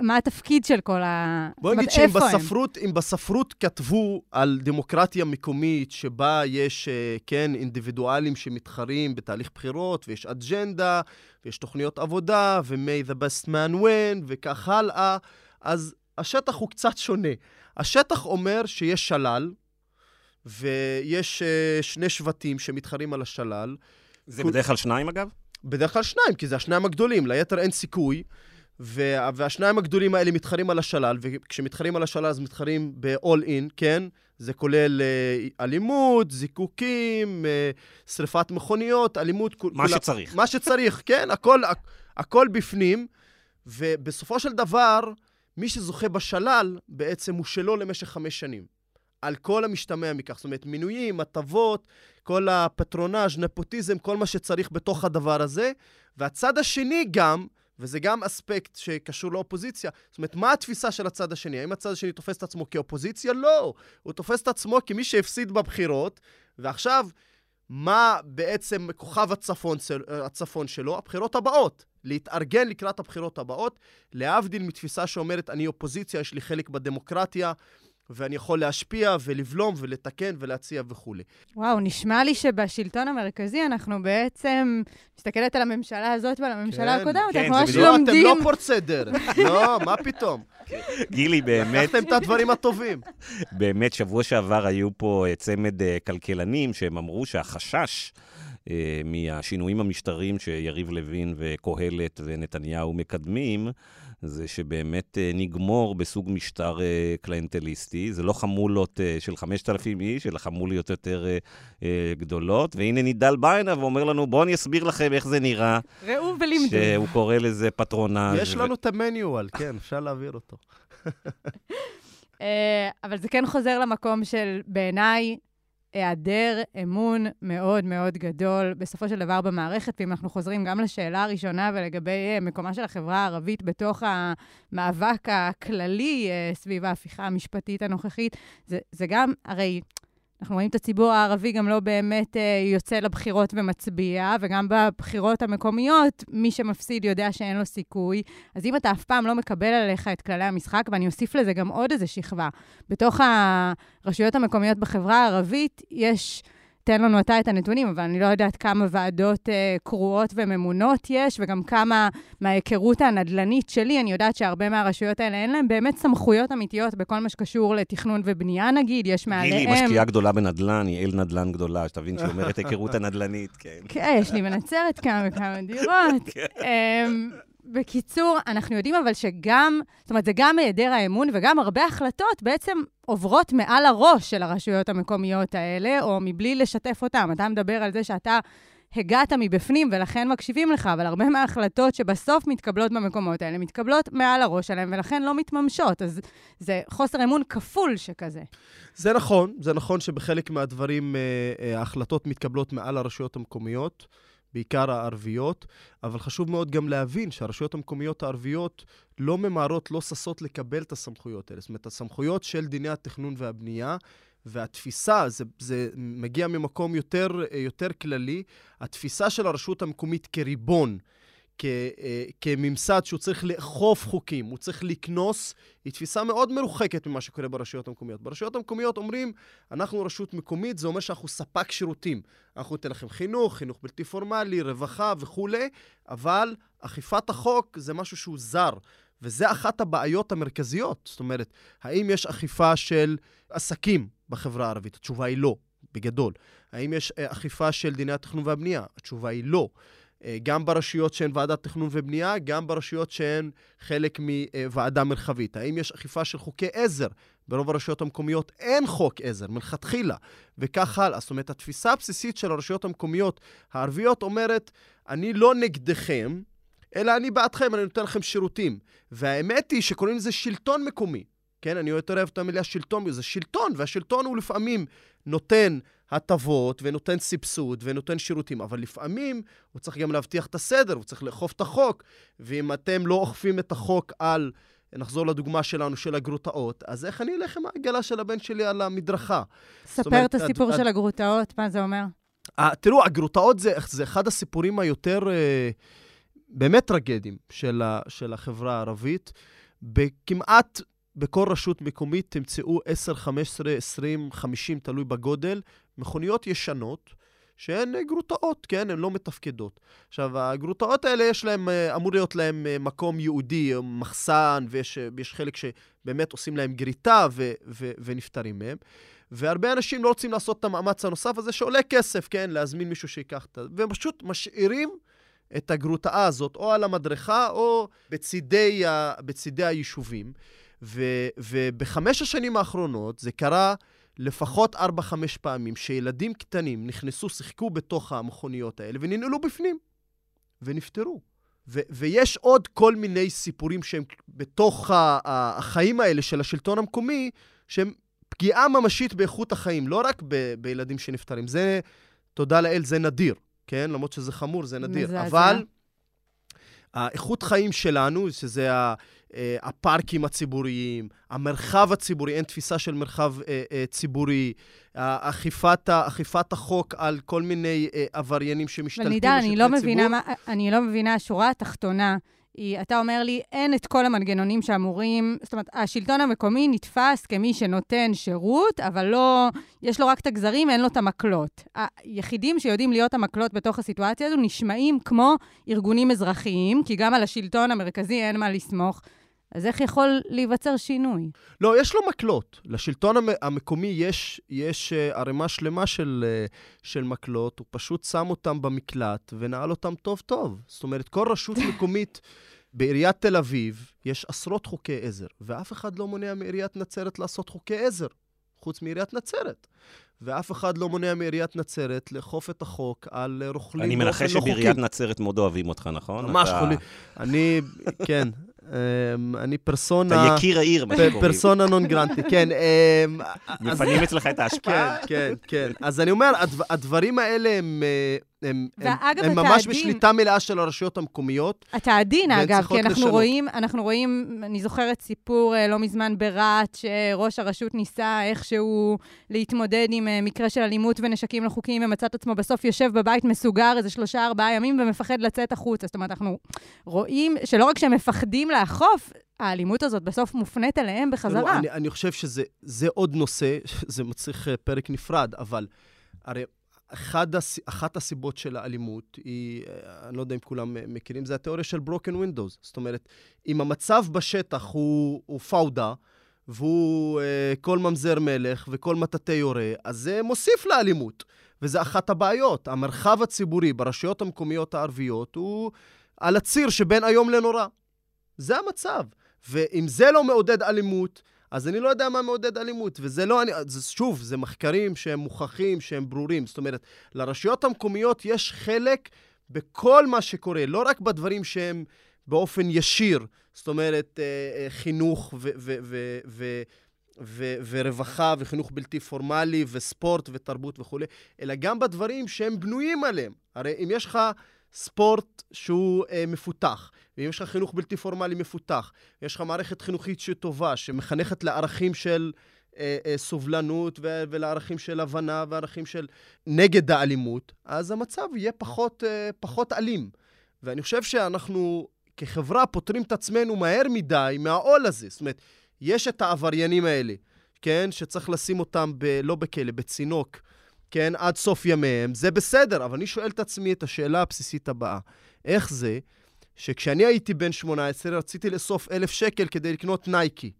מה התפקיד של כל ה... בוא נגיד שאם בספרות, בספרות כתבו על דמוקרטיה מקומית, שבה יש, אה, כן, אינדיבידואלים שמתחרים בתהליך בחירות, ויש אג'נדה, ויש תוכניות עבודה, ו-may the best man win, וכך הלאה, אז השטח הוא קצת שונה. השטח אומר שיש שלל, ויש uh, שני שבטים שמתחרים על השלל. זה כל... בדרך כלל שניים, אגב? בדרך כלל שניים, כי זה השניים הגדולים, ליתר אין סיכוי. וה, והשניים הגדולים האלה מתחרים על השלל, וכשמתחרים על השלל אז מתחרים ב-all in, כן? זה כולל אה, אלימות, זיקוקים, אה, שריפת מכוניות, אלימות... מה כולה, שצריך. מה שצריך, כן? הכל, הכל בפנים, ובסופו של דבר, מי שזוכה בשלל, בעצם הוא שלו למשך חמש שנים. על כל המשתמע מכך. זאת אומרת, מינויים, הטבות, כל הפטרונאז', נפוטיזם, כל מה שצריך בתוך הדבר הזה. והצד השני גם, וזה גם אספקט שקשור לאופוזיציה. זאת אומרת, מה התפיסה של הצד השני? האם הצד השני תופס את עצמו כאופוזיציה? לא. הוא תופס את עצמו כמי שהפסיד בבחירות, ועכשיו, מה בעצם כוכב הצפון, הצפון שלו? הבחירות הבאות. להתארגן לקראת הבחירות הבאות, להבדיל מתפיסה שאומרת, אני אופוזיציה, יש לי חלק בדמוקרטיה, ואני יכול להשפיע ולבלום ולתקן ולהציע וכולי. וואו, נשמע לי שבשלטון המרכזי אנחנו בעצם, מסתכלת על הממשלה הזאת ועל הממשלה כן, הקודמת, כן, אנחנו ממש לומדים... לא, אתם לא פורצי דרך. לא, מה פתאום? גילי, באמת... לקחתם את הדברים הטובים. באמת, שבוע שעבר היו פה אה, צמד אה, כלכלנים שהם אמרו שהחשש... אה, מהשינויים המשטריים שיריב לוין וקהלת ונתניהו מקדמים, זה שבאמת אה, נגמור בסוג משטר אה, קליינטליסטי. זה לא חמולות אה, של 5,000 איש, אלא חמוליות יותר גדולות. והנה נידל בא הנה ואומר לנו, בואו אני אסביר לכם איך זה נראה. ראו ולימדו. שהוא קורא לזה פטרונאז'. יש לנו את המניואל, כן, אפשר להעביר אותו. אבל זה כן חוזר למקום של, בעיניי, היעדר אמון מאוד מאוד גדול בסופו של דבר במערכת, ואם אנחנו חוזרים גם לשאלה הראשונה ולגבי אה, מקומה של החברה הערבית בתוך המאבק הכללי אה, סביב ההפיכה המשפטית הנוכחית, זה, זה גם, הרי אנחנו רואים את הציבור הערבי גם לא באמת אה, יוצא לבחירות ומצביע, וגם בבחירות המקומיות, מי שמפסיד יודע שאין לו סיכוי. אז אם אתה אף פעם לא מקבל עליך את כללי המשחק, ואני אוסיף לזה גם עוד איזו שכבה, בתוך הרשויות המקומיות בחברה הערבית יש... תן לנו אתה את הנתונים, אבל אני לא יודעת כמה ועדות אה, קרואות וממונות יש, וגם כמה מההיכרות הנדל"נית שלי, אני יודעת שהרבה מהרשויות האלה אין להן באמת סמכויות אמיתיות בכל מה שקשור לתכנון ובנייה, נגיד, יש מעליהם... גילי, משקיעה גדולה בנדל"ן, היא אל נדל"ן גדולה, שתבין שהיא אומרת היכרות הנדל"נית, כן. כן, יש לי בנצרת כמה וכמה דירות. בקיצור, אנחנו יודעים אבל שגם, זאת אומרת, זה גם היעדר האמון וגם הרבה החלטות בעצם עוברות מעל הראש של הרשויות המקומיות האלה, או מבלי לשתף אותם. אתה מדבר על זה שאתה הגעת מבפנים ולכן מקשיבים לך, אבל הרבה מההחלטות שבסוף מתקבלות במקומות האלה, מתקבלות מעל הראש שלהם ולכן לא מתממשות. אז זה חוסר אמון כפול שכזה. זה נכון, זה נכון שבחלק מהדברים אה, אה, ההחלטות מתקבלות מעל הרשויות המקומיות. בעיקר הערביות, אבל חשוב מאוד גם להבין שהרשויות המקומיות הערביות לא ממהרות, לא ששות לקבל את הסמכויות האלה. זאת אומרת, הסמכויות של דיני התכנון והבנייה והתפיסה, זה, זה מגיע ממקום יותר, יותר כללי, התפיסה של הרשות המקומית כריבון, כ, אה, כממסד שהוא צריך לאכוף חוקים, הוא צריך לקנוס, היא תפיסה מאוד מרוחקת ממה שקורה ברשויות המקומיות. ברשויות המקומיות אומרים, אנחנו רשות מקומית, זה אומר שאנחנו ספק שירותים. אנחנו ניתן לכם חינוך, חינוך בלתי פורמלי, רווחה וכולי, אבל אכיפת החוק זה משהו שהוא זר. וזה אחת הבעיות המרכזיות. זאת אומרת, האם יש אכיפה של עסקים בחברה הערבית? התשובה היא לא, בגדול. האם יש אה, אכיפה של דיני התכנון והבנייה? התשובה היא לא. אה, גם ברשויות שהן ועדת תכנון ובנייה, גם ברשויות שהן חלק מוועדה מרחבית. האם יש אכיפה של חוקי עזר? ברוב הרשויות המקומיות אין חוק עזר מלכתחילה, וכך הלאה. זאת אומרת, התפיסה הבסיסית של הרשויות המקומיות הערביות אומרת, אני לא נגדכם, אלא אני בעדכם, אני נותן לכם שירותים. והאמת היא שקוראים לזה שלטון מקומי. כן, אני יותר אוהב את המילה שלטון, זה שלטון, והשלטון הוא לפעמים נותן הטבות ונותן סבסוד ונותן שירותים, אבל לפעמים הוא צריך גם להבטיח את הסדר, הוא צריך לאכוף את החוק, ואם אתם לא אוכפים את החוק על, נחזור לדוגמה שלנו, של הגרוטאות, אז איך אני אלך עם העגלה של הבן שלי על המדרכה? ספר אומרת, את הסיפור עד, של. הגרוטאות, מה זה אומר? 아, אה, תראו, הגרוטאות זה, זה אחד הסיפורים היותר אה, באמת טרגדיים של, ה, של החברה הערבית. בכמעט בכל רשות מקומית תמצאו 10, 15, 20, 50, תלוי בגודל, מכוניות ישנות, שהן גרוטאות, כן? הן לא מתפקדות. עכשיו, הגרוטאות האלה, יש להם, אה, אמור להיות להם אה, מקום ייעודי, מחסן, ויש חלק שבאמת עושים להם גריטה ו, ו, ונפטרים מהם. והרבה אנשים לא רוצים לעשות את המאמץ הנוסף הזה, שעולה כסף, כן? להזמין מישהו שיקח את זה, והם פשוט משאירים את הגרוטאה הזאת, או על המדרכה או בצידי, ה, בצידי היישובים. ו, ובחמש השנים האחרונות זה קרה לפחות ארבע-חמש פעמים שילדים קטנים נכנסו, שיחקו בתוך המכוניות האלה וננעלו בפנים, ונפטרו. ו- ויש עוד כל מיני סיפורים שהם בתוך ה- ה- החיים האלה של השלטון המקומי, שהם פגיעה ממשית באיכות החיים, לא רק ב- בילדים שנפטרים. זה, תודה לאל, זה נדיר, כן? למרות שזה חמור, זה נדיר. מזעזע. אבל האיכות חיים שלנו, שזה ה- הפארקים הציבוריים, המרחב הציבורי, אין תפיסה של מרחב אה, אה, ציבורי, ה- אכיפת, אכיפת החוק על כל מיני אה, עבריינים שמשתלטים אני לא בשטחי מבינה ציבור. מה, אני לא מבינה, השורה התחתונה היא, אתה אומר לי, אין את כל המנגנונים שאמורים, זאת אומרת, השלטון המקומי נתפס כמי שנותן שירות, אבל לא, יש לו רק את הגזרים, אין לו את המקלות. היחידים שיודעים להיות המקלות בתוך הסיטואציה הזו נשמעים כמו ארגונים אזרחיים, כי גם על השלטון המרכזי אין מה לסמוך. אז איך יכול להיווצר שינוי? לא, יש לו מקלות. לשלטון המ- המקומי יש, יש uh, ערימה שלמה של, uh, של מקלות, הוא פשוט שם אותם במקלט ונעל אותם טוב-טוב. זאת אומרת, כל רשות מקומית בעיריית תל אביב יש עשרות חוקי עזר, ואף אחד לא מונע מעיריית נצרת לעשות חוקי עזר, חוץ מעיריית נצרת. ואף אחד לא מונע מעיריית נצרת לאכוף את החוק על אה, רוכלים אני באופן מנחש לא חוקי. שבעיריית נצרת מאוד אוהבים אותך, נכון? ממש אתה- חולי. אני, כן, אני פרסונה... אתה יקיר העיר, מה שקוראים. פרסונה נון גרנטי, כן. אמ, מפנים אצלך את ההשפעה? כן, כן, כן. אז אני אומר, הדב- הדברים האלה הם, אה, הם, הם, ואגב, הם אתה ממש. בשליטה מלאה של הרשויות המקומיות. אתה עדין, אגב, כי אנחנו לשנות. רואים, אנחנו רואים, אני זוכרת סיפור אה, לא מזמן ברהט, שראש הרשות ניסה איכשהו להתמודד עם אה, מקרה של אלימות ונשקים לא חוקיים, ומצא את עצמו בסוף יושב בבית מסוגר איזה שלושה, ארבעה ימים ומפחד לצאת החוצה. זאת אומרת, אנחנו רואים שלא רק שהם מפחדים לאכוף, האלימות הזאת בסוף מופנית אליהם בחזרה. אני, אני חושב שזה זה עוד נושא, זה מצריך אה, פרק נפרד, אבל הרי הס, אחת הסיבות של האלימות היא, אה, אני לא יודע אם כולם אה, מכירים, זה התיאוריה של broken windows. זאת אומרת, אם המצב בשטח הוא, הוא פאודה, והוא אה, כל ממזר מלך וכל מטאטא יורה, אז זה מוסיף לאלימות. וזה אחת הבעיות. המרחב הציבורי ברשויות המקומיות הערביות הוא על הציר שבין איום לנורא. זה המצב. ואם זה לא מעודד אלימות, אז אני לא יודע מה מעודד אלימות. וזה לא, אני, שוב, זה מחקרים שהם מוכחים, שהם ברורים. זאת אומרת, לרשויות המקומיות יש חלק בכל מה שקורה, לא רק בדברים שהם באופן ישיר, זאת אומרת, אה, אה, חינוך ו- ו- ורווחה וחינוך בלתי פורמלי וספורט ותרבות וכולי, אלא גם בדברים שהם בנויים עליהם. הרי אם יש לך ספורט שהוא אה, מפותח, יש לך חינוך בלתי פורמלי מפותח, יש לך מערכת חינוכית שטובה, שמחנכת לערכים של אה, אה, סובלנות ו- ולערכים של הבנה וערכים של נגד האלימות, אז המצב יהיה פחות, אה, פחות אלים. ואני חושב שאנחנו כחברה פותרים את עצמנו מהר מדי מהעול הזה. זאת אומרת, יש את העבריינים האלה, כן? שצריך לשים אותם ב- לא בכלא, בצינוק, כן? עד סוף ימיהם. זה בסדר, אבל אני שואל את עצמי את השאלה הבסיסית הבאה. איך זה שכשאני הייתי בן 18 רציתי לאסוף אלף שקל כדי לקנות נייקי.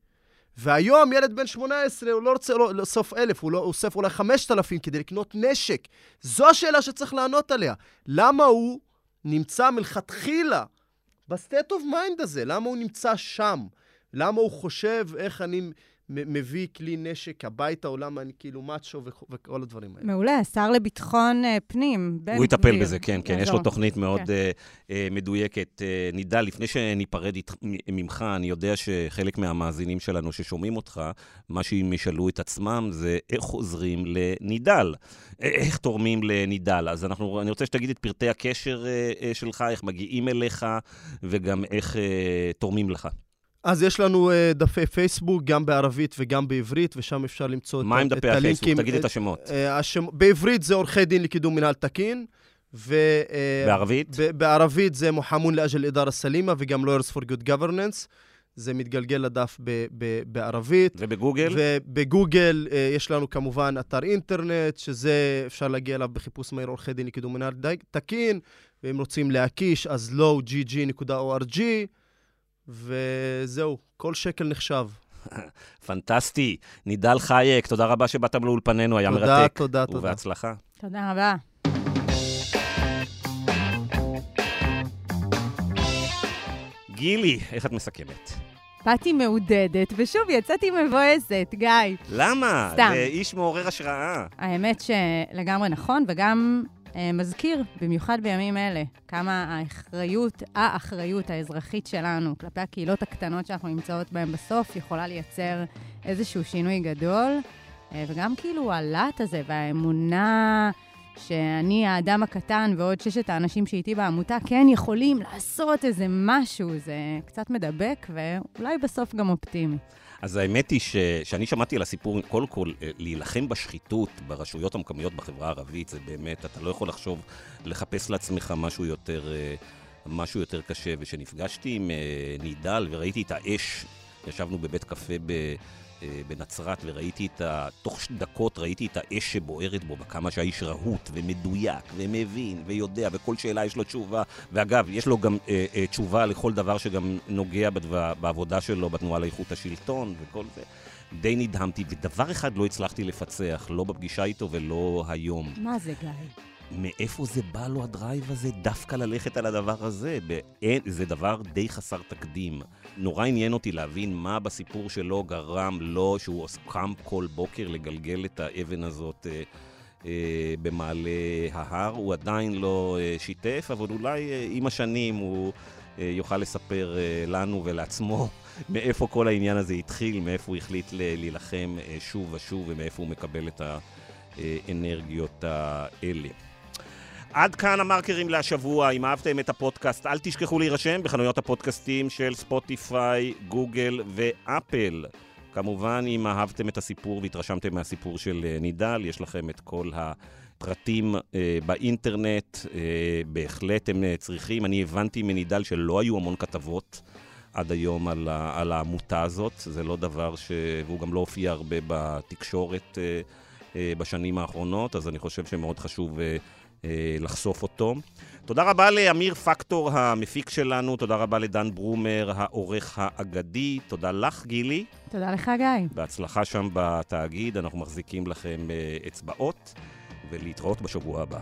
והיום ילד בן 18, הוא לא רוצה לא- לאסוף אלף, הוא לא אוסף אולי 5,000 כדי לקנות נשק. זו השאלה שצריך לענות עליה. למה הוא נמצא מלכתחילה ב state of mind הזה? למה הוא נמצא שם? למה הוא חושב איך אני מביא כלי נשק הביתה, למה אני כאילו מאצ'ו וכ- וכל הדברים האלה? מעולה, השר לביטחון אה, פנים, בן גביר. הוא יטפל בזה, כן, כן, יש. לו תוכנית מאוד כן. אה, מדויקת. אה, נידל, לפני שניפרד ממך, אני יודע שחלק מהמאזינים שלנו ששומעים אותך, מה שהם ישאלו את עצמם זה איך חוזרים לנידל, איך תורמים לנידל. אז אנחנו, אני רוצה שתגיד את פרטי הקשר אה, אה, שלך, איך מגיעים אליך, וגם איך אה, תורמים לך. אז יש לנו uh, דפי פייסבוק, גם בערבית וגם בעברית, ושם אפשר למצוא את, מה עם דפי הפייסבוק? הלינקים. תגיד את את- השמות. אה, השם, בעברית זה עורכי דין לקידום מנהל תקין, ו... אה, בערבית? ב- בערבית זה מוחמון לאג'ל אידארה סלימה, וגם Lawyers for Good Governance. זה מתגלגל לדף ב- ב- בערבית. ובגוגל? ובגוגל אה, יש לנו כמובן אתר אינטרנט, שזה אפשר להגיע אליו בחיפוש מהיר עורכי דין לקידום מנהל תקין, ואם רוצים להקיש, אז lowgg.org, וזהו, כל שקל נחשב. פנטסטי. נידל חייק, תודה רבה שבאת לאולפנינו, היה תודה, מרתק. תודה, תודה. ובהצלחה. תודה רבה. גילי, איך את מסכמת? באתי מעודדת, ושוב יצאתי מבואסת, גיא. למה? סתם. זה איש מעורר השראה. האמת שלגמרי נכון, וגם מזכיר, במיוחד בימים אלה, כמה האחריות, האחריות האזרחית שלנו כלפי הקהילות הקטנות שאנחנו נמצאות בהן בסוף, יכולה לייצר איזשהו שינוי גדול. אה, וגם כאילו הלהט הזה והאמונה שאני האדם הקטן ועוד ששת האנשים שאיתי בעמותה כן יכולים לעשות איזה משהו, זה קצת מדבק ואולי בסוף גם אופטימי. אז האמת היא ש... שאני שמעתי על הסיפור, קודם כל, אה, להילחם בשחיתות ברשויות המקומיות בחברה הערבית, זה באמת, אתה לא יכול לחשוב, לחפש לעצמך משהו יותר, אה, משהו יותר קשה. וכשנפגשתי עם אה, נידל וראיתי את האש, ישבנו בבית קפה ב... אה, בנצרת וראיתי את ה... תוך דקות ראיתי את האש שבוערת בו, וכמה שהאיש רהוט ומדויק ומבין ויודע, וכל שאלה יש לו תשובה. ואגב, יש לו גם אה, אה, תשובה לכל דבר שגם נוגע בדבר, בעבודה שלו, בתנועה לאיכות השלטון וכל זה. די נדהמתי, ודבר אחד לא הצלחתי לפצח, לא בפגישה איתו ולא היום. מה זה, גיא? מאיפה זה בא לו הדרייב הזה דווקא ללכת על הדבר הזה? זה דבר די חסר תקדים. נורא עניין אותי להבין מה בסיפור שלו גרם לו שהוא קם כל בוקר לגלגל את האבן הזאת אה, אה, במעלה ההר. הוא עדיין לא אה, שיתף, אבל אולי אה, עם השנים הוא אה, יוכל לספר אה, לנו ולעצמו מאיפה כל העניין הזה התחיל, מאיפה הוא החליט להילחם אה, שוב ושוב ומאיפה הוא מקבל את האנרגיות האלה. עד כאן המרקרים להשבוע. אם אהבתם את הפודקאסט, אל תשכחו להירשם בחנויות הפודקאסטים של ספוטיפיי, גוגל ואפל. כמובן, אם אהבתם את הסיפור והתרשמתם מהסיפור של אה, נידל, יש לכם את כל הפרטים אה, באינטרנט. אה, בהחלט הם אה, צריכים. אני הבנתי מנידל שלא היו המון כתבות עד היום על, ה- על העמותה הזאת. זה לא דבר ש... והוא גם לא הופיע הרבה בתקשורת אה, אה, בשנים האחרונות, אז אני חושב שמאוד חשוב... אה, לחשוף אותו. תודה רבה לאמיר פקטור, המפיק שלנו, תודה רבה לדן ברומר, העורך האגדי, תודה לך, גילי. תודה לך, גיא. בהצלחה שם בתאגיד, אנחנו מחזיקים לכם אה, אצבעות, ולהתראות בשבוע הבא.